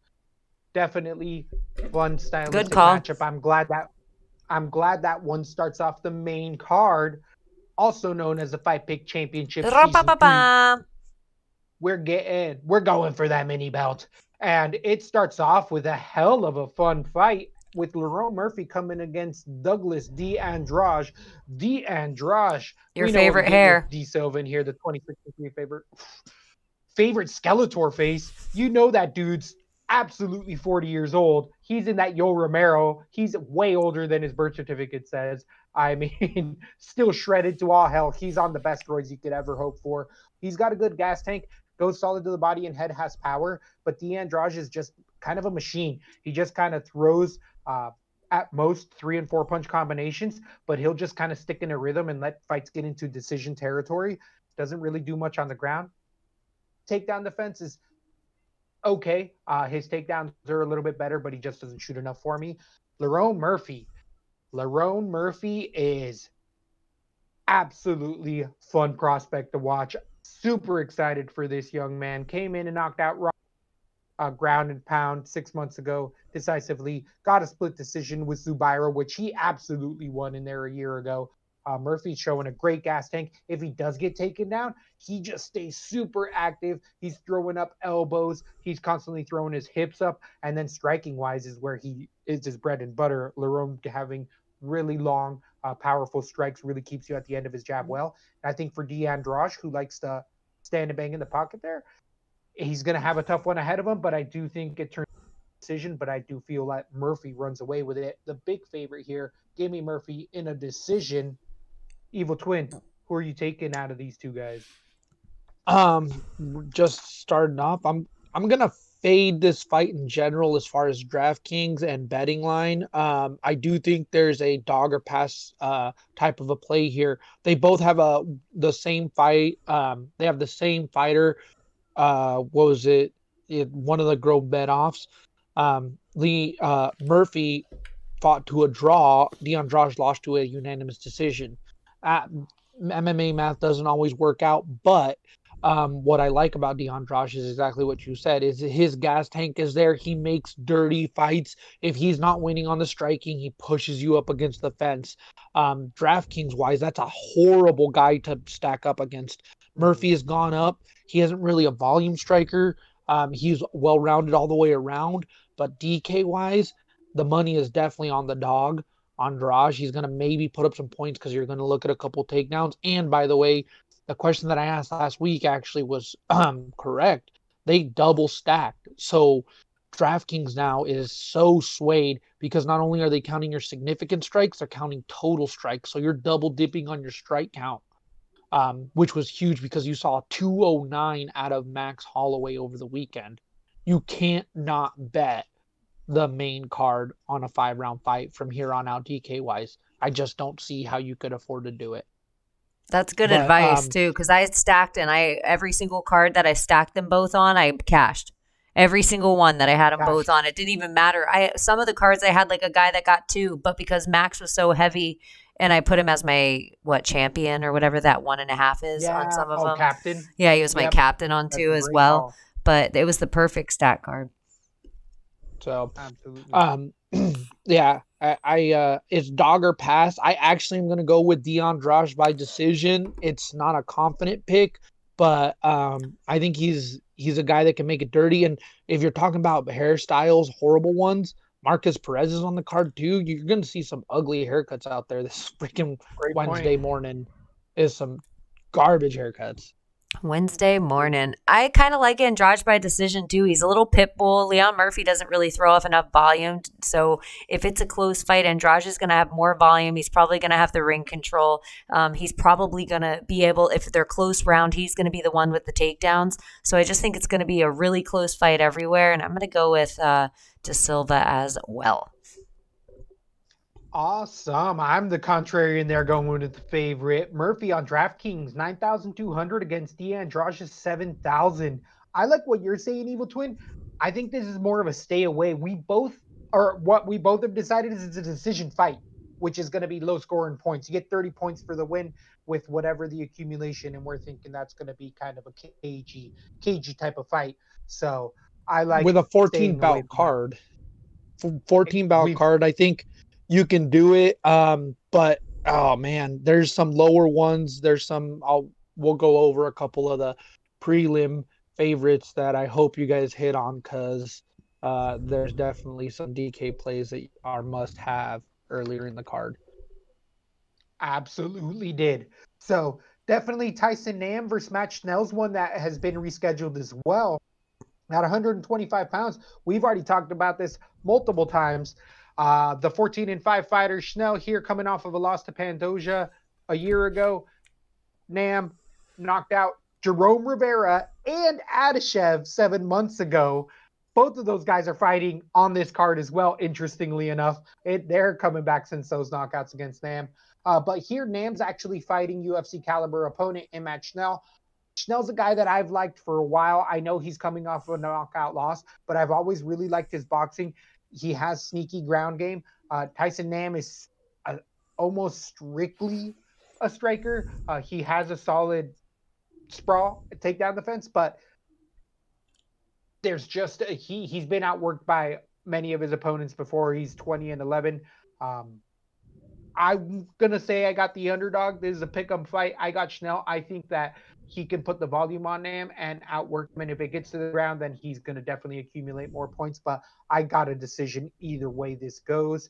definitely fun stylistic Good call. matchup. I'm glad that I'm glad that one starts off the main card, also known as the Fight Pick Championship. We're getting we're going for that mini belt. And it starts off with a hell of a fun fight with Lerone Murphy coming against Douglas D. Andrade. D. Andrade. Your favorite hair. D. Silva in here, the 2063 favorite. Favorite Skeletor face. You know that dude's absolutely 40 years old. He's in that Yo Romero. He's way older than his birth certificate says. I mean, still shredded to all hell. He's on the best roids you could ever hope for. He's got a good gas tank, goes solid to the body, and head has power. But D. Andrade is just kind of a machine. He just kind of throws uh, at most three and four punch combinations, but he'll just kind of stick in a rhythm and let fights get into decision territory. Doesn't really do much on the ground. Takedown defense is okay. Uh, his takedowns are a little bit better, but he just doesn't shoot enough for me. Lerone Murphy. Lerone Murphy is absolutely fun prospect to watch. Super excited for this young man. Came in and knocked out uh, ground and pound six months ago decisively. Got a split decision with Zubaira, which he absolutely won in there a year ago. Uh, Murphy's showing a great gas tank. If he does get taken down, he just stays super active. He's throwing up elbows. He's constantly throwing his hips up. And then striking wise is where he is his bread and butter. Lerone having really long, uh, powerful strikes really keeps you at the end of his jab well. And I think for D. Andrade, who likes to stand and bang in the pocket there, he's going to have a tough one ahead of him. But I do think it turns decision, but I do feel that Murphy runs away with it. The big favorite here, give me Murphy in a decision Evil Twin, Who are you taking out of these two guys? Um, just starting off, I'm I'm gonna fade this fight in general as far as DraftKings and betting line. Um, I do think there's a dog or pass uh, type of a play here. They both have a the same fight. Um, they have the same fighter. Uh, what was it? it one of the Grove bet offs. Um, Lee uh, Murphy fought to a draw. Deon Andrade lost to a unanimous decision. Uh, MMA math doesn't always work out, but um, what I like about Deon Drosh is exactly what you said. Is his gas tank is there. He makes dirty fights. If he's not winning on the striking, he pushes you up against the fence. Um, DraftKings wise, that's a horrible guy to stack up against. Murphy has gone up. He isn't really a volume striker. Um, he's well rounded all the way around. But DK wise, the money is definitely on the dog. Andrade, he's going to maybe put up some points because you're going to look at a couple takedowns. And by the way, the question that I asked last week actually was um, correct. They double stacked. So DraftKings now is so swayed because not only are they counting your significant strikes, they're counting total strikes. So you're double dipping on your strike count, um, which was huge because you saw 209 out of Max Holloway over the weekend. You can't not bet the main card on a five round fight from here on out, DK wise. I just don't see how you could afford to do it. That's good but, advice um, too, because I stacked and I every single card that I stacked them both on, I cashed. Every single one that I had them gosh. both on, it didn't even matter. I some of the cards I had like a guy that got two, but because Max was so heavy, and I put him as my what champion or whatever that one and a half is yeah. on some of oh, them. Captain. Yeah, he was my yep. captain on That's two as well. Ball. But it was the perfect stack card. So, Absolutely. um, yeah, I, I uh, it's dog or pass. I actually am gonna go with Deon Drosh by decision. It's not a confident pick, but um, I think he's he's a guy that can make it dirty. And if you're talking about hairstyles, horrible ones, Markus Perez is on the card too. You're gonna see some ugly haircuts out there this freaking Great Wednesday point. morning. Is some garbage haircuts. Wednesday morning. I kind of like Andrade by decision too. He's a little pit bull. Leon Murphy doesn't really throw off enough volume. So if it's a close fight, Andrade is going to have more volume. He's probably going to have the ring control. Um, he's probably going to be able, if they're close round, he's going to be the one with the takedowns. So I just think it's going to be a really close fight everywhere. And I'm going to go with uh, De Silva as well. Awesome. I'm the contrarian there going with the favorite. Murphy on DraftKings, 9,200 against D'Andrade, 7,000. I like what you're saying, Evil Twin. I think this is more of a stay away. We both, or what we both have decided is it's a decision fight, which is going to be low scoring points. You get 30 points for the win with whatever the accumulation, and we're thinking that's going to be kind of a cagey, cagey type of fight. So I like with a 14 bout card. 14 bout card, I think you can do it. Um, but oh man, there's some lower ones. There's some I'll we'll go over a couple of the prelim favorites that I hope you guys hit on because uh, there's definitely some DK plays that are must have earlier in the card. Absolutely did. So definitely Tyson Nam versus Matt Schnell's one that has been rescheduled as well. At 125 pounds, we've already talked about this multiple times. Uh, the 14 and 5 fighter Schnell here coming off of a loss to Pantoja a year ago. Nam knocked out Jerome Rivera and Adashev seven months ago. Both of those guys are fighting on this card as well, interestingly enough. It, they're coming back since those knockouts against Nam. Uh, but here, Nam's actually fighting UFC caliber opponent in Matt Schnell. Schnell's a guy that I've liked for a while. I know he's coming off of a knockout loss, but I've always really liked his boxing. He has sneaky ground game. Uh, Tyson Nam is a, almost strictly a striker. Uh, he has a solid sprawl takedown defense, but there's just a, he he's been outworked by many of his opponents before. He's 20 and 11. Um, I'm gonna say I got the underdog. This is a pick 'em fight. I got Schnell. I think that he can put the volume on him and outwork him. And if it gets to the ground, then he's to definitely accumulate more points. But I got a decision either way this goes.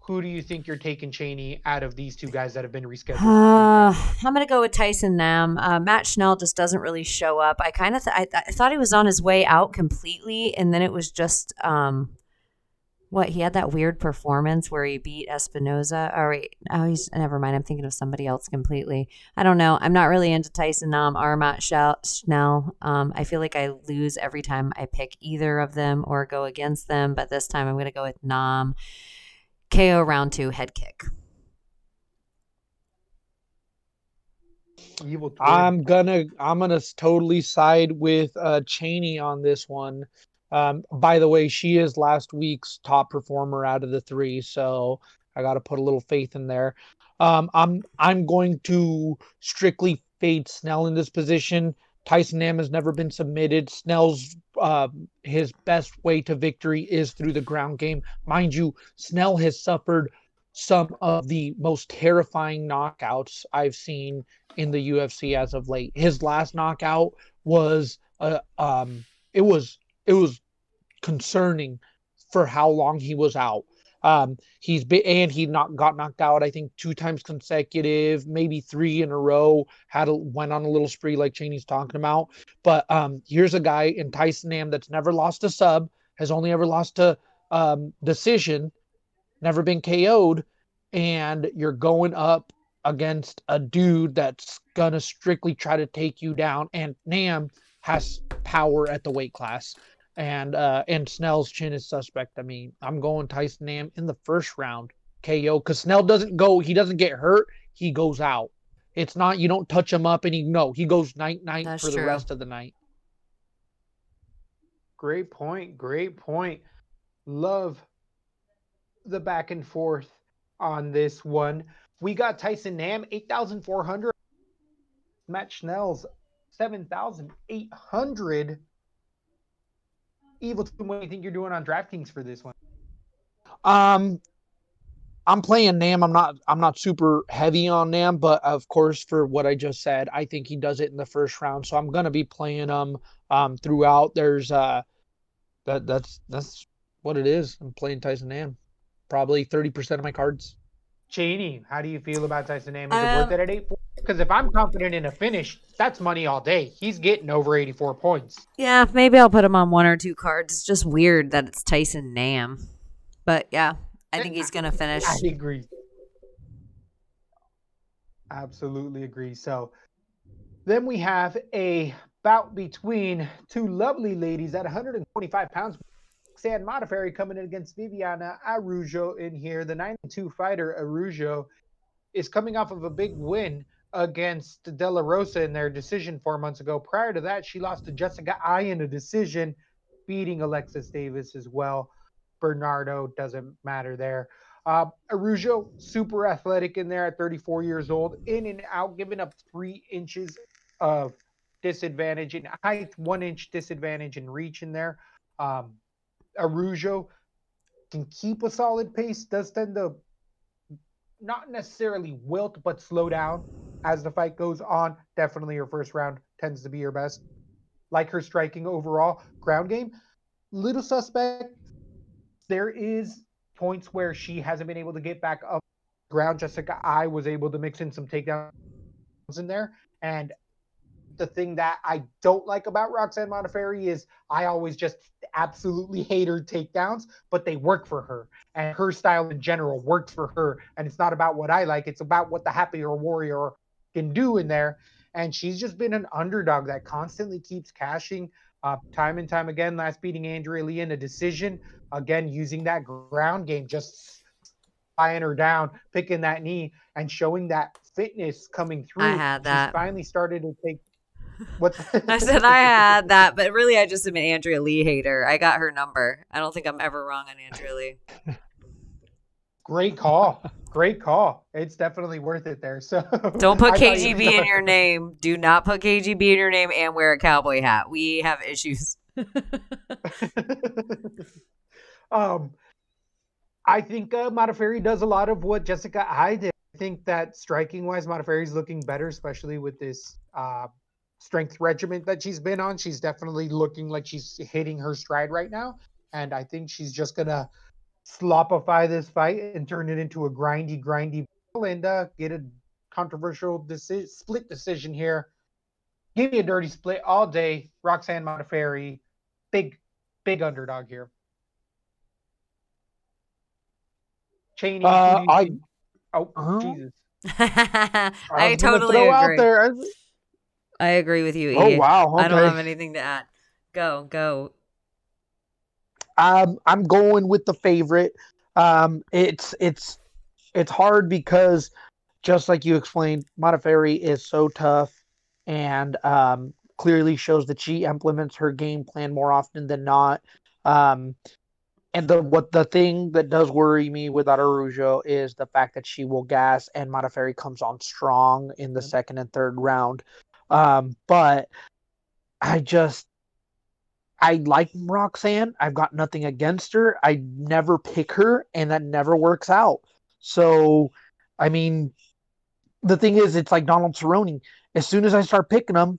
Who do you think you're taking Cheney out of these two guys that have been rescheduled? Uh, I'm to go with Tyson Nam. Uh, Matt Schnell just doesn't really show up. I kind of th- I, th- I thought he was on his way out completely, and then it was just um, what he had that weird performance where he beat Espinoza. Oh wait, oh he's never mind. I'm thinking of somebody else completely. I don't know. I'm not really into Tyson Nam or Matt Schnell. Um, I feel like I lose every time I pick either of them or go against them. But this time I'm going to go with Nam. KO round two head kick. I'm gonna I'm gonna totally side with uh Cheney on this one. Um, by the way, she is last week's top performer out of the three, so I got to put a little faith in there. Um, I'm I'm going to strictly fade Schnell in this position. Tyson Nam has never been submitted. Schnell's uh, his best way to victory is through the ground game. Mind you, Schnell has suffered some of the most terrifying knockouts I've seen in the UFC as of late. His last knockout was uh, um, it was it was concerning for how long he was out. Um, he's been and he not got knocked out. I think two times consecutive, maybe three in a row. Had a, went on a little spree like Cheney's talking about. But um, here's a guy in Tyson Nam that's never lost a sub, has only ever lost a um, decision, never been KO'd, and you're going up against a dude that's gonna strictly try to take you down. And Nam has power at the weight class and uh and Schnell's chin is suspect. I mean, I'm going Tyson Nam in the first round KO because Schnell doesn't go, he doesn't get hurt, he goes out. It's not you don't touch him up and he no, he goes night night That's for true. the rest of the night. Great point, great point. Love the back and forth on this one. We got Tyson Nam 8,400. Matt Schnell's 7,800. Evil what do you think you're doing on DraftKings for this one? Um, I'm playing Nam. I'm not. I'm not super heavy on Nam, but of course, for what I just said, I think he does it in the first round. So I'm gonna be playing him um throughout. There's uh, that that's that's what it is. I'm playing Tyson Nam. Probably thirty percent of my cards. Cheney, how do you feel about Tyson Nam? Is um, it worth it at eight? Because if I'm confident in a finish, that's money all day. He's getting over 84 points. Yeah, maybe I'll put him on one or two cards. It's just weird that it's Tyson Nam. But yeah, I think he's going to finish. I agree. Absolutely agree. So then we have a bout between two lovely ladies at 125 pounds. Roxanne Modafferi coming in against Viviana Araujo in here. The 92 fighter Araujo is coming off of a big win against De La Rosa in their decision four months ago. Prior to that, she lost to Jessica Eye in a decision, beating Alexis Davis as well. Bernardo doesn't matter there. Uh, Araujo, super athletic in there at 34 years old, in and out, giving up three inches of disadvantage in height, one inch disadvantage in reach in there. Um, Araujo can keep a solid pace, does tend to not necessarily wilt, but slow down as the fight goes on. Definitely her first round tends to be her best. Like her striking overall, ground game, little suspect. There is points where she hasn't been able to get back up ground. Jessica Eye was able to mix in some takedowns in there. And the thing that I don't like about Roxanne Modafferi is I always just absolutely hate her takedowns, but they work for her. And her style in general works for her. And it's not about what I like, it's about what the happier warrior can do in there. And she's just been an underdog that constantly keeps cashing uh, time and time again. Last beating Andrea Lee in a decision, again, using that ground game, just buying her down, picking that knee, and showing that fitness coming through. I had that. She's finally started to take What's I said I had that, but really I just am an Andrea Lee hater. I got her number. I don't think I'm ever wrong on Andrea Lee. Great call. Great call. It's definitely worth it there. So don't put KGB you in your name. Do not put KGB in your name and wear a cowboy hat. We have issues. um, I think uh, Modafferi does a lot of what Jessica Eye did. I think that striking wise, Modafferi is looking better, especially with this uh, strength regiment that she's been on. She's definitely looking like she's hitting her stride right now. And I think she's just going to slopify this fight and turn it into a grindy, grindy and uh, get a controversial deci- split decision here. Give me a dirty split all day. Roxanne Modafferi, big, big underdog here. Cheney. Uh, who do you I- Oh, Uh-huh. Jesus. I was gonna totally throw out agree. there. I agree with you. Oh wow! I don't have anything to add. Go, go. Um, I'm going with the favorite. Um, it's it's it's hard because just like you explained, Modafferi is so tough and um, clearly shows that she implements her game plan more often than not. Um, and the what the thing that does worry me with Araujo is the fact that she will gas and Modafferi comes on strong in the second and third round. Um, but I just I like Roxanne. I've got nothing against her. I never pick her, and that never works out. So, I mean, the thing is, it's like Donald Cerrone. As soon as I start picking them,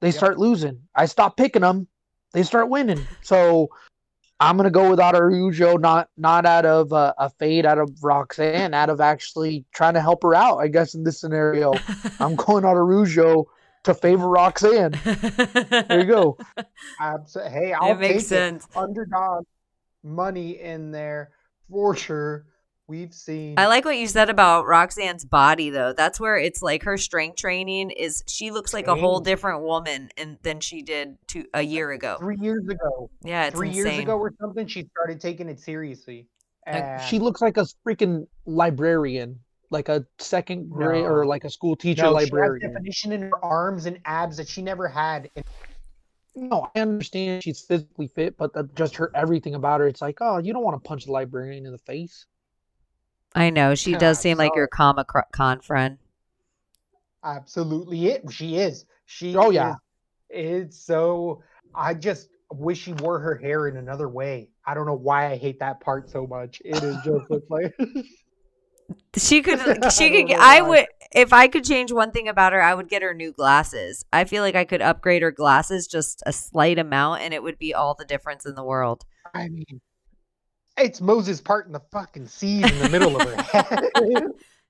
they Yep. start losing. I stop picking them, they start winning. So, I'm gonna go with Araujo, not not out of uh, a fade out of Roxanne, out of actually trying to help her out. I guess in this scenario, I'm going Araujo to favor Roxanne. There you go. Abso- hey, I'll it makes take sense. it. Underdog money in there for sure. We've seen. I like what you said about Roxanne's body, though. That's where it's like her strength training is. She looks like a whole different woman, and than she did two a year ago. three years ago, Yeah, it's three insane. years ago or something, she started taking it seriously. And She looks like a freaking librarian, like a second grade or like a school teacher no, she has librarian. definition in her arms and abs that she never had. And No, I understand she's physically fit, but the, just her everything about her, it's like, oh, you don't want to punch the librarian in the face. I know she does Yeah, seem like your comic con friend. absolutely, it she is. She. Oh, yeah. is- It's so. I just wish she wore her hair in another way. I don't know why I hate that part so much. It is just looks like. She could. She could. know I would. If I could change one thing about her, I would get her new glasses. I feel like I could upgrade her glasses just a slight amount, and it would be all the difference in the world. I mean, it's Moses part in the fucking seas in the middle of her head.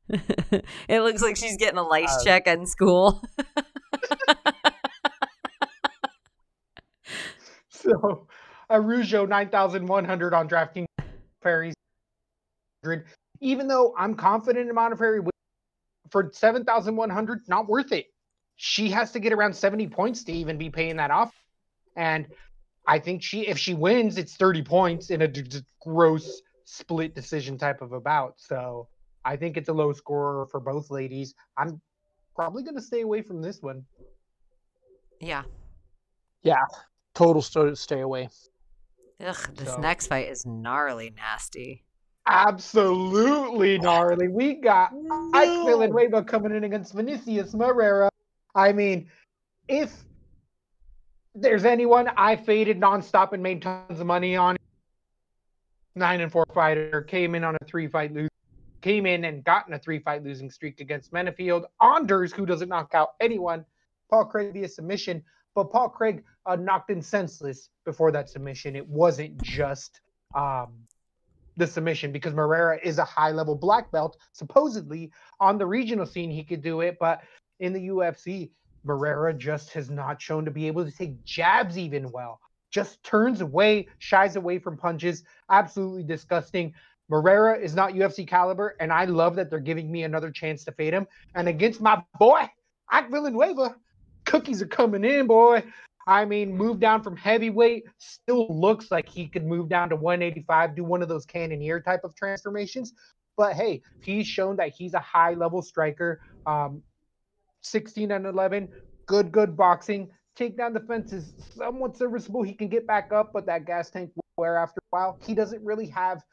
it looks like she's getting a lice Uh, check in school. so, a Araujo 9,100 on DraftKings Ferries. Even though I'm confident in Montefiore for 7,100, not worth it. She has to get around 70 points to even be paying that off. And I think she, if she wins, it's 30 points in a d- d- gross split decision type of a bout. So I think it's a low scorer for both ladies. I'm probably going to stay away from this one. yeah. Yeah. Total sto- stay away. Ugh, this So- next fight is gnarly nasty. Absolutely gnarly. We got Ike Villanueva coming in against Vinicius Moreira. I mean, if there's anyone I faded nonstop and made tons of money on, nine and four fighter came in on a three fight lose, came in and gotten a three fight losing streak against Menifield. Anders, who doesn't knock out anyone, Paul Craig via submission, but Paul Craig uh, knocked him senseless before that submission. It wasn't just um, the submission because Moreira is a high level black belt. Supposedly on the regional scene, he could do it, but in the UFC, Moreira just has not shown to be able to take jabs even well. Just turns away, shies away from punches. Absolutely disgusting. Moreira is not UFC caliber, and I love that they're giving me another chance to fade him. And against my boy, Ike Villanueva, cookies are coming in, boy. I mean, move down from heavyweight, still looks like he could move down to 185, do one of those cannoneer type of transformations. But hey, he's shown that he's a high level striker. Um, 16 and 11, good, good boxing. Take Takedown defense is somewhat serviceable. He can get back up, but that gas tank will wear after a while. He doesn't really have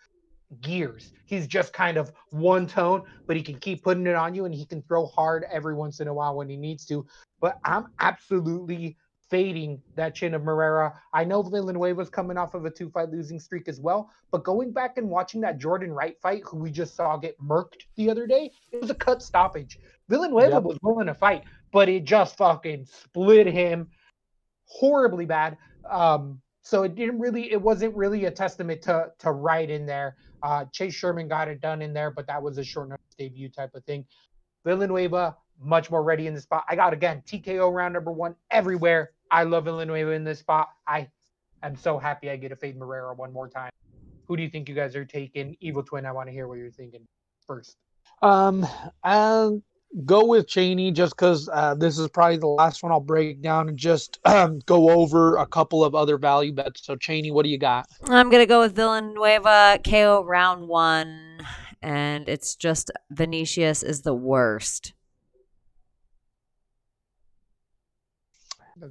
gears. He's just kind of one tone, but he can keep putting it on you and he can throw hard every once in a while when he needs to. But I'm absolutely fading that chin of Moreira. I know Villanueva's coming off of a two fight losing streak as well, but going back and watching that Jordan Wright fight, who we just saw get murked the other day, it was a cut stoppage. Villanueva Yep. was willing to fight, but it just fucking split him horribly bad. Um, so it didn't really, it wasn't really a testament to to Wright in there. Uh, Chase Sherman got it done in there, but that was a short notice debut type of thing. Villanueva much more ready in the spot. I got again TKO round number one everywhere. I love Villanueva in this spot. I am so happy I get to fade Moreira one more time. who do you think you guys are taking? Evil Twin, I want to hear what you're thinking first. Um, and go with Cheney just because uh, this is probably the last one I'll break down and just um, go over a couple of other value bets. So Cheney, what do you got? I'm gonna go with Villanueva KO round one, and it's just Vinicius is the worst.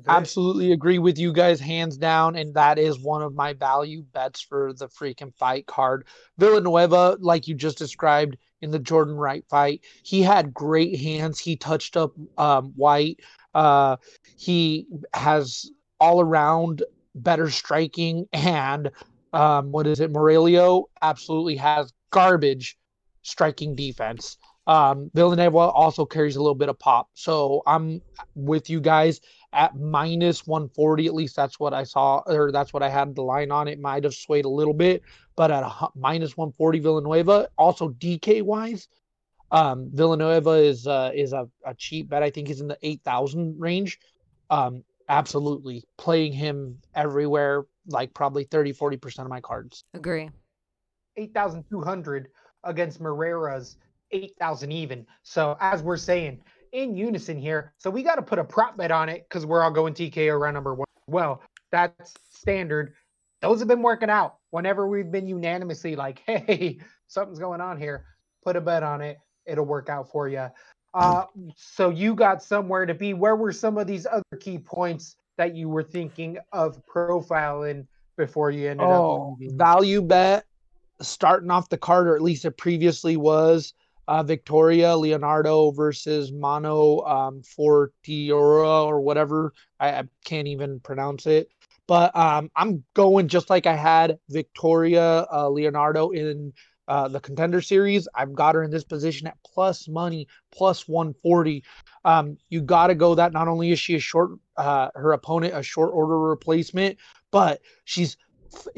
Absolutely agree with you guys, hands down. And that is one of my value bets for the freaking fight card. Villanueva, like you just described in the Jordan Wright fight, he had great hands. He touched up um, Whyte. Uh, he has all around better striking. And um, what is it? Morelio absolutely has garbage striking defense. Um, Villanueva also carries a little bit of pop. So I'm with you guys at minus 140. At least that's what I saw, or that's what I had the line on. It might have swayed a little bit, but at a minus 140 Villanueva. Also DK wise, um, Villanueva is uh, is a, a cheap bet. I think he's in the 8,000 range. Um, absolutely playing him everywhere, like probably 30, 40% of my cards. Agree. 8,200 against Moreira's 8,000 even. So as we're saying, in unison here. So we got to put a prop bet on it because we're all going TKO round number one. Well, that's standard. Those have been working out. Whenever we've been unanimously like, hey, something's going on here, put a bet on it. It'll work out for you. Uh, so you got somewhere to be. Where were some of these other key points that you were thinking of profiling before you ended oh, up? Value bet starting off the card, or at least it previously was uh, Victoria Leonardo versus Manon um, Fortiora or whatever. I, I, can't even pronounce it. But um, I'm going just like I had Victoria uh, Leonardo in uh, the contender series. I've got her in this position at plus money, plus 140. Um, you got to go that not only is she a short, uh, her opponent, a short order replacement, but she's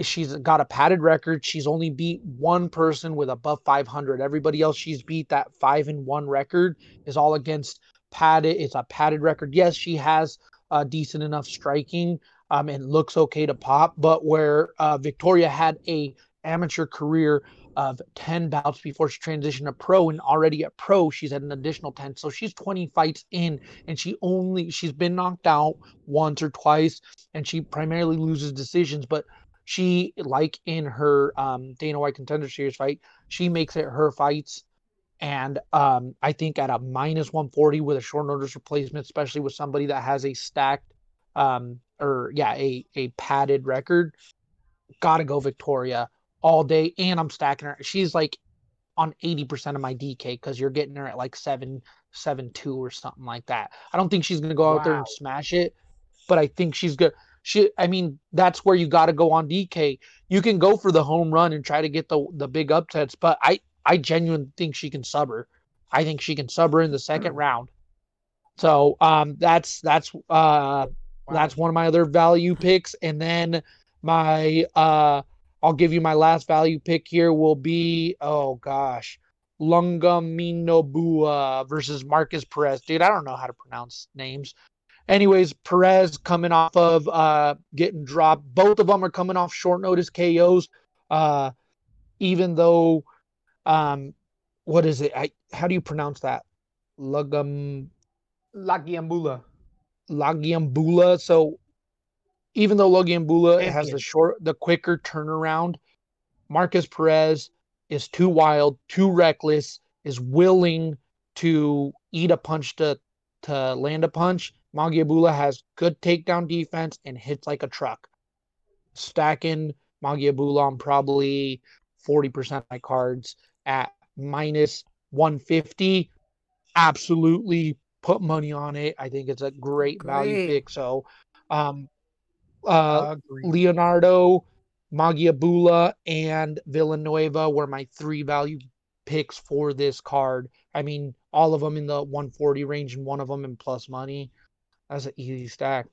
she's got a padded record. She's only beat one person with above 500. Everybody else she's beat that five and one record is all against padded. It's a padded record. Yes, she has a decent enough striking um, and looks okay to pop, but where uh, Victoria had a amateur career of 10 bouts before she transitioned to pro and already at pro she's at an additional 10 so she's 20 fights in and she only she's been knocked out once or twice and she primarily loses decisions but she like in her um, Dana White Contender Series fight, she makes it her fights. And um, I think at a minus 140 with a short notice replacement, especially with somebody that has a stacked um, or yeah, a a padded record, gotta go Victoria all day. And I'm stacking her. She's like on 80% of my DK because you're getting her at like seven, seven, two or something like that. I don't think she's gonna go out there and smash it, but I think she's good she I mean, that's where you got to go on DK. You can go for the home run and try to get the the big upsets, but I I genuinely think she can sub her. I think she can sub her in the second mm. round. So um that's that's uh wow. that's one of my other value picks and then my uh I'll give you my last value pick here will be oh gosh. Lunga Minobua versus Markus Perez. Dude, I don't know how to pronounce names. Anyways, Perez coming off of uh, getting dropped. Both of them are coming off short notice KOs. Uh, even though, um, what is it? I how do you pronounce that? Lagam Lagiambula. Lagiambula. So even though Lagiambula has the short, the quicker turnaround, Markus Perez is too wild, too reckless, is willing to eat a punch to to land a punch Magia has good takedown defense and hits like a truck. Stacking Magia on probably 40% of my cards at minus 150. Absolutely put money on it. I think it's a great, great. value pick. So, um, uh, Leonardo, Magia and Villanueva were my three value picks for this card. I mean, all of them in the 140 range and one of them in plus money. That's an easy stack.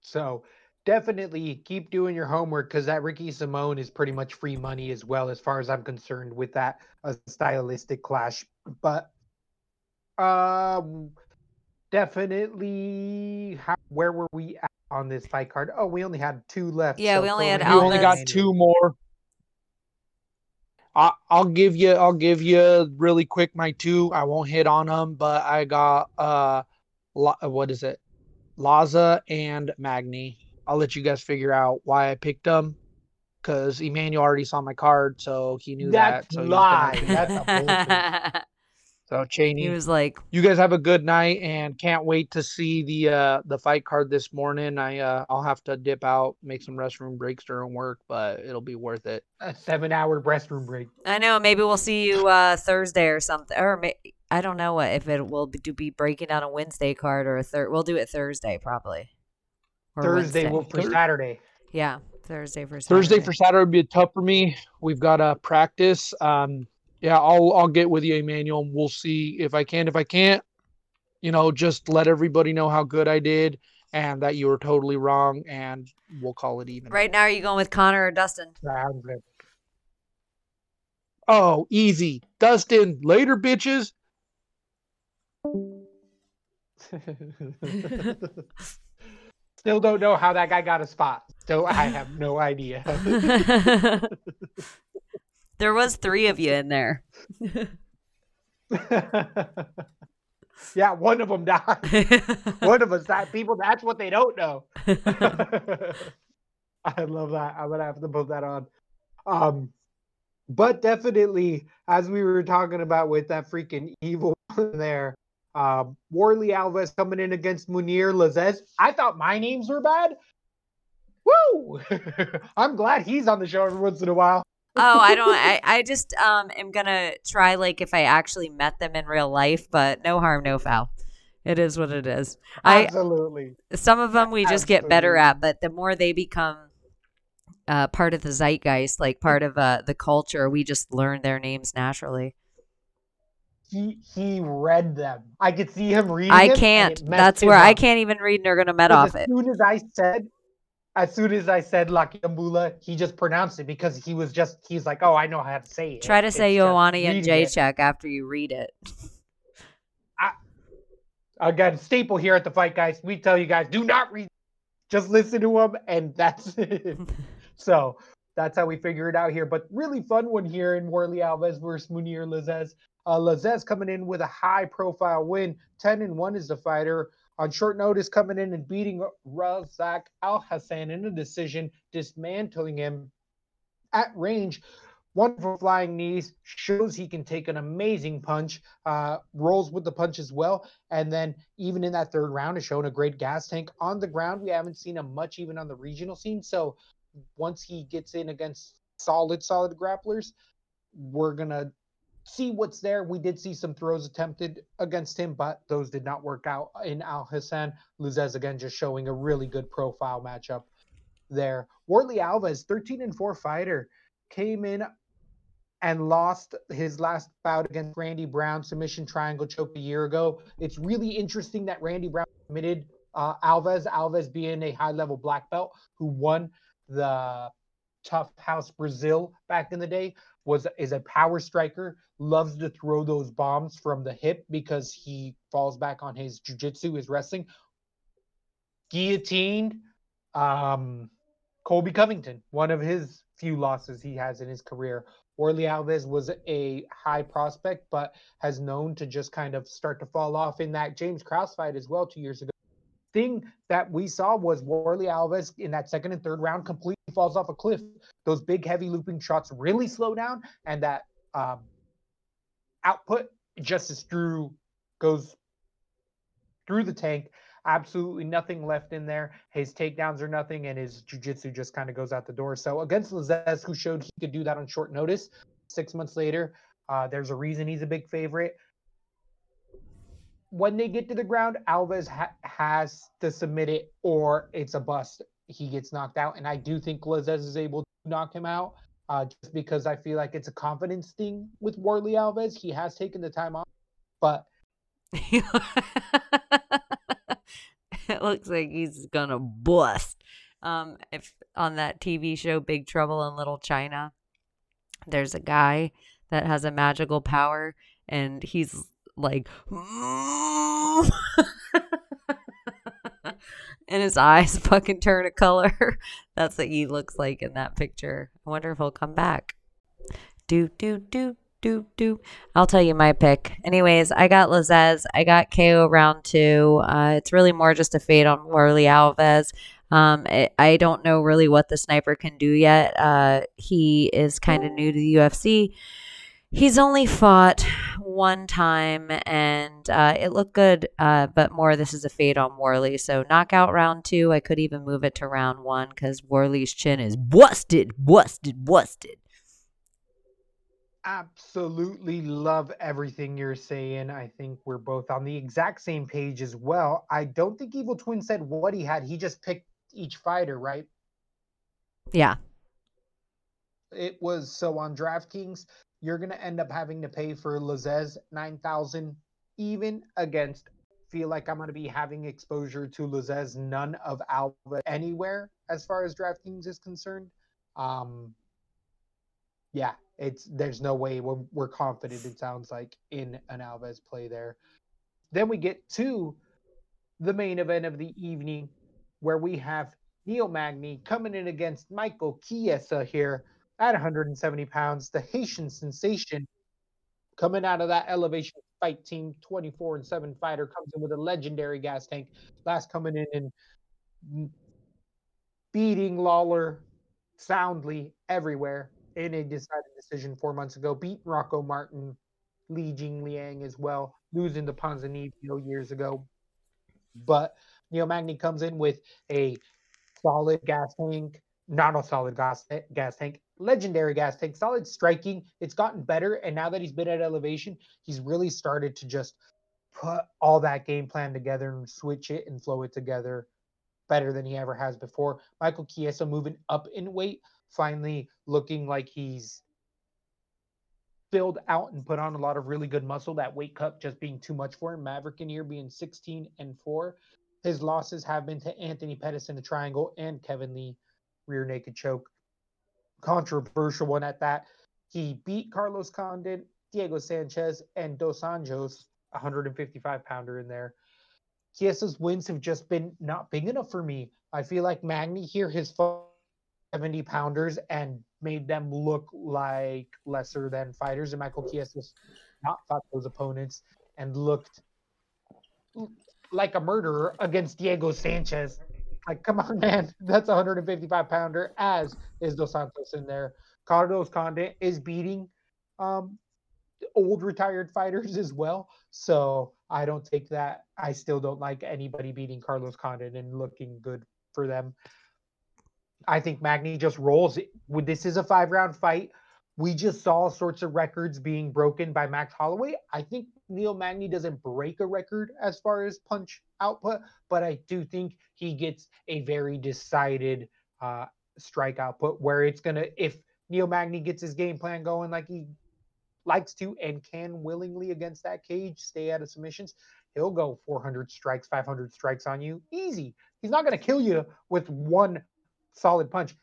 So definitely keep doing your homework because that Ricky Simón is pretty much free money as well, as far as I'm concerned, with that a stylistic clash. But um, definitely, how, where were we at on this fight card? Oh, we only had two left. Yeah, so we only had. We only got two more. I, I'll give you. I'll give you really quick my two. I won't hit on them, but I got uh, La, what is it? Laza and Magny. I'll let you guys figure out why I picked them because Emmanuel already saw my card, so he knew That's that. So lie. That's a. So Cheney, he was like, you guys have a good night and can't wait to see the uh the fight card this morning. I uh I'll have to dip out, make some restroom breaks during work, but it'll be worth it. A seven-hour restroom break. I know. Maybe we'll see you uh, Thursday or something, or may- I don't know what if it will be, do be breaking down a Wednesday card or a third. We'll do it Thursday probably. Or Thursday Wednesday. will for Saturday. Yeah, Thursday for Saturday. Thursday for Saturday would be tough for me. We've got a practice. Um yeah, I'll I'll get with you, Emmanuel, and we'll see if I can. If I can't, you know, just let everybody know how good I did and that you were totally wrong and we'll call it even. Right now, are you going with Connor or Dustin? Sounds good. Oh, easy. Dustin, later bitches. Still don't know how that guy got a spot. So I have no idea. there was three of you in there. yeah, one of them died. One of us died. People, that's what they don't know. I love that. I'm gonna have to put that on. Um, but definitely, as we were talking about with that freaking evil one there, um, Warlley Alves coming in against Mounir Lazzez. I thought my names were bad. Woo! I'm glad he's on the show every once in a while. oh, I don't. I, I just um am gonna try like if I actually met them in real life, but no harm, no foul. It is what it is. I Absolutely. some of them we just get better at, but the more they become uh, part of the zeitgeist, like part of uh, the culture, we just learn their names naturally. He he read them. I could see him reading. I can't. That's where I can't even read Because off as it. soon as I said, as soon as I said Lakiambula, he just pronounced it because he was just he's like, oh, I know how to say it. Try to It's say Ioani and. Jacek after you read it. I, Again, staple here at the fight, guys. We tell you guys, do not read. Just listen to them, and that's it. so that's how we figure it out here. But really fun one here in Warlley Alves versus Mounir Lazzez. Uh, Lazzez coming in with a high profile win. 10 and 1 is the fighter. On short notice, coming in and beating Razak Al Hassan in a decision, dismantling him at range. Wonderful flying knees, shows he can take an amazing punch, uh, rolls with the punch as well. And then, even in that third round, has shown a great gas tank. On the ground, we haven't seen him much, even on the regional scene. So, once he gets in against solid, solid grapplers, we're gonna see what's there. We did see some throws attempted against him, but those did not work out in Al Hassan. Lazzez again just showing a really good profile matchup there. Warlley Alves, 13 and 4 fighter, came in and lost his last bout against Randy Brown, submission triangle choke a year ago. It's really interesting that Randy Brown submitted uh, Alves, Alves being a high level black belt who won the Tough House Brazil back in the day, was is a power striker, loves to throw those bombs from the hip because he falls back on his jujitsu, his wrestling. Guillotined um, Colby Covington, one of his few losses he has in his career. Warlley Alves was a high prospect, but has known to just kind of start to fall off in that James Krause fight as well two years ago. Thing that we saw was Warlley Alves in that second and third round completely falls off a cliff. Those big, heavy looping shots really slow down, and that um, output just as Drew goes through the tank. Absolutely nothing left in there. His takedowns are nothing, and his jujitsu just kind of goes out the door. So against Lazzez, who showed he could do that on short notice, six months later, uh, there's a reason he's a big favorite. When they get to the ground, Alves ha- has to submit it, or it's a bust. He gets knocked out, and I do think Lazzez is able to knock him out. Uh, just because I feel like it's a confidence thing with Warlley Alves. He has taken the time off, but it looks like he's gonna bust. Um, if on that TV show Big Trouble in Little China, there's a guy that has a magical power, and he's like, and his eyes fucking turn a color. That's what he looks like in that picture. I wonder if he'll come back. do do do do do. I'll tell you my pick. Anyways, I got Lazzez. I got KO round two. Uh, it's really more just a fade on Warlley Alves. Um, it, I don't know really what the sniper can do yet. Uh, he is kind of new to the UFC. He's only fought one time and uh, it looked good, uh, but more this is a fade on Warlley. So knockout round two. I could even move it to round one because Warlley's chin is busted, busted, busted. Absolutely love everything you're saying. I think we're both on the exact same page as well. I don't think Evil Twin said what he had. He just picked each fighter, right? Yeah. It was so on DraftKings you're going to end up having to pay for Lazzez 9000 even against feel like I'm going to be having exposure to Lazzez none of Alves anywhere as far as DraftKings is concerned. Um yeah, it's there's no way we're, we're confident it sounds like in an Alves play there. Then we get to the main event of the evening where we have Neil Magny coming in against Michael Chiesa here at 170 pounds, the Haitian sensation coming out of that elevation fight team, 24 and 7 fighter, comes in with a legendary gas tank. Last coming in and beating Lawler soundly everywhere in a decided decision four months ago. Beat Rocco Martin, Li Jing Liang as well, losing to Ponzinibbio years ago. But Neil Magny comes in with a solid gas tank, not a solid gas, gas tank, legendary gas tank, solid striking. It's gotten better. And now that he's been at elevation, he's really started to just put all that game plan together and switch it and flow it together better than he ever has before. Michael Chiesa moving up in weight, finally looking like he's filled out and put on a lot of really good muscle. That weight cut just being too much for him. Maverick in here being 16 and 4. His losses have been to Anthony Pettis in the triangle and Kevin Lee rear naked choke controversial one at that. He beat Carlos Condit, Diego Sanchez, and Dos Anjos, 155 pounder in there. Chiesa's wins have just been not big enough for me. I feel like Magny here has 70 pounders and made them look like lesser than fighters. And Michael Chiesa's not fought those opponents and looked like a murderer against Diego Sanchez. Like, come on, man. That's a 155 pounder, as is Dos Santos in there. Carlos Condit is beating um, old retired fighters as well. So I don't take that. I still don't like anybody beating Carlos Condit and looking good for them. I think Magny just rolls. It. This is a five round fight. We just saw sorts of records being broken by Max Holloway. I think Neil Magny doesn't break a record as far as punch output, but I do think he gets a very decided uh, strike output where it's gonna if Neil Magny gets his game plan going like he likes to and can willingly against that cage, stay out of submissions, he'll go 400 strikes, 500 strikes on you easy. He's not gonna kill you with one solid punch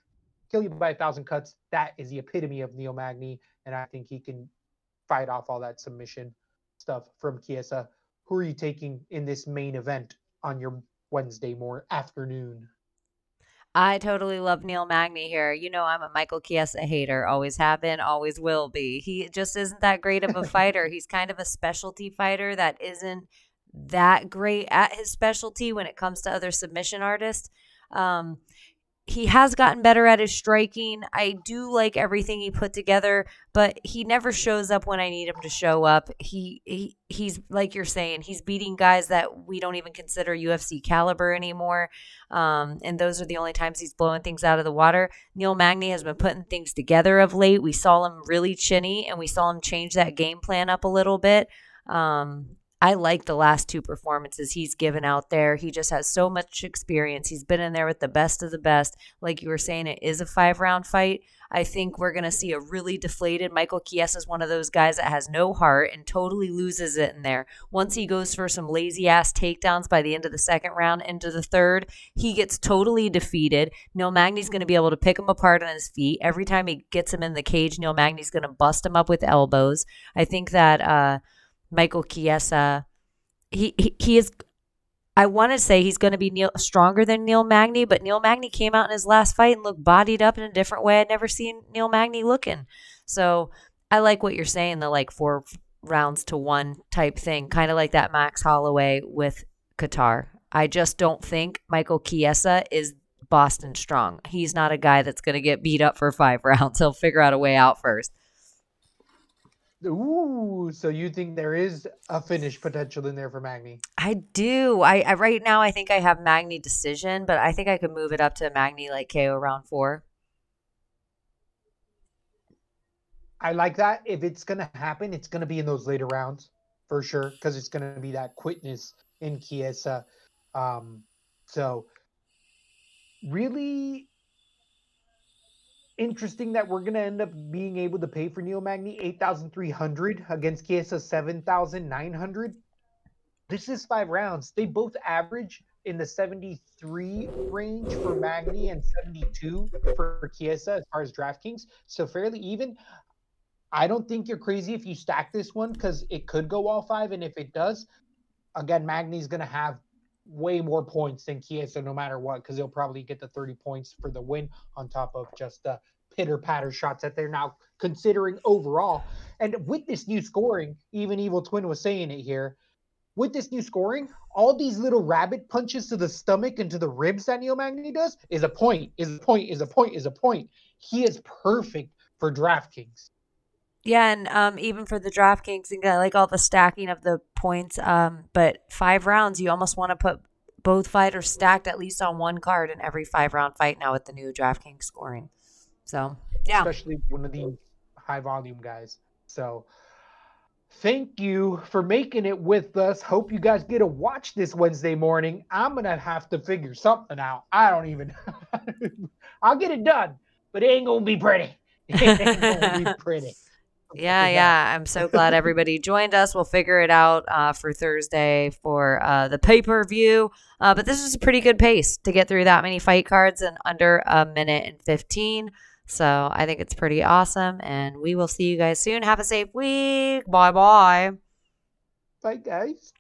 kill you by a thousand cuts. That is the epitome of Neil Magny, and I think he can fight off all that submission stuff from Chiesa. Who are you taking in this main event on your Wednesday morning afternoon? I totally love Neil Magny here. You know, I'm a Michael Chiesa hater. Always have been, always will be. He just isn't that great of a fighter. He's kind of a specialty fighter that isn't that great at his specialty when it comes to other submission artists. Um, he has gotten better at his striking. I do like everything he put together, but he never shows up when I need him to show up. He, he he's like you're saying, he's beating guys that we don't even consider UFC caliber anymore. Um, and those are the only times he's blowing things out of the water. Neil Magny has been putting things together of late. We saw him really chinny, and we saw him change that game plan up a little bit. Um, I like the last two performances he's given out there. He just has so much experience. He's been in there with the best of the best. Like you were saying, it is a five round fight. I think we're going to see a really deflated Michael Chiesa is one of those guys that has no heart and totally loses it in there. Once he goes for some lazy ass takedowns by the end of the second round into the third, he gets totally defeated. Neil Magny's going to be able to pick him apart on his feet. Every time he gets him in the cage, Neil Magny's going to bust him up with elbows. I think that, uh, Michael Chiesa. He, he, he is I want to say he's going to be Neil, stronger than Neil Magny, but Neil Magny came out in his last fight and looked bodied up in a different way I'd never seen Neil Magny looking. So I like what you're saying, the like four rounds to one type thing, kind of like that Max Holloway with Kattar. I just don't think Michael Chiesa is Boston strong. He's not a guy that's going to get beat up for five rounds. He'll figure out a way out first. Ooh, so you think there is a finish potential in there for Magny? I do. I, I right now I think I have Magny decision, but I think I could move it up to Magny like KO round four. I like that. If it's gonna happen, it's gonna be in those later rounds for sure, because it's gonna be that quickness in Chiesa. Um, so really interesting that we're gonna end up being able to pay for three hundred against nine hundred. This is five rounds. They both average in the 73 range for Magny and 72 for Chiesa as far as DraftKings. So fairly even. I don't think you're crazy if you stack this one because it could go all five. And if it does, again, Magny's going to have way more points than Chiesa no matter what because he'll probably get the 30 points for the win on top of just the pitter patter shots that they're now considering overall. And with this new scoring, even Evil Twin was saying it here. With this new scoring, all these little rabbit punches to the stomach and to the ribs that Neil Magny does is a point, is a point, is a point, is a point. He is perfect for DraftKings. Yeah, and um, even for the DraftKings and like all the stacking of the points. Um, but five rounds, you almost want to put both fighters stacked at least on one card in every five round fight now with the new DraftKings scoring. So yeah, especially one of these high volume guys. So thank you for making it with us. Hope you guys get to watch this Wednesday morning. I'm gonna have to figure something out. I don't even. I'll get it done, but it ain't gonna be pretty. It ain't gonna be pretty. Yeah, yeah. I'm so glad everybody joined us. We'll figure it out uh, for Thursday for uh, the pay per view. Uh, but this is a pretty good pace to get through that many fight cards in under a minute and 15. So I think it's pretty awesome. And we will see you guys soon. Have a safe week. Bye bye. Bye, guys.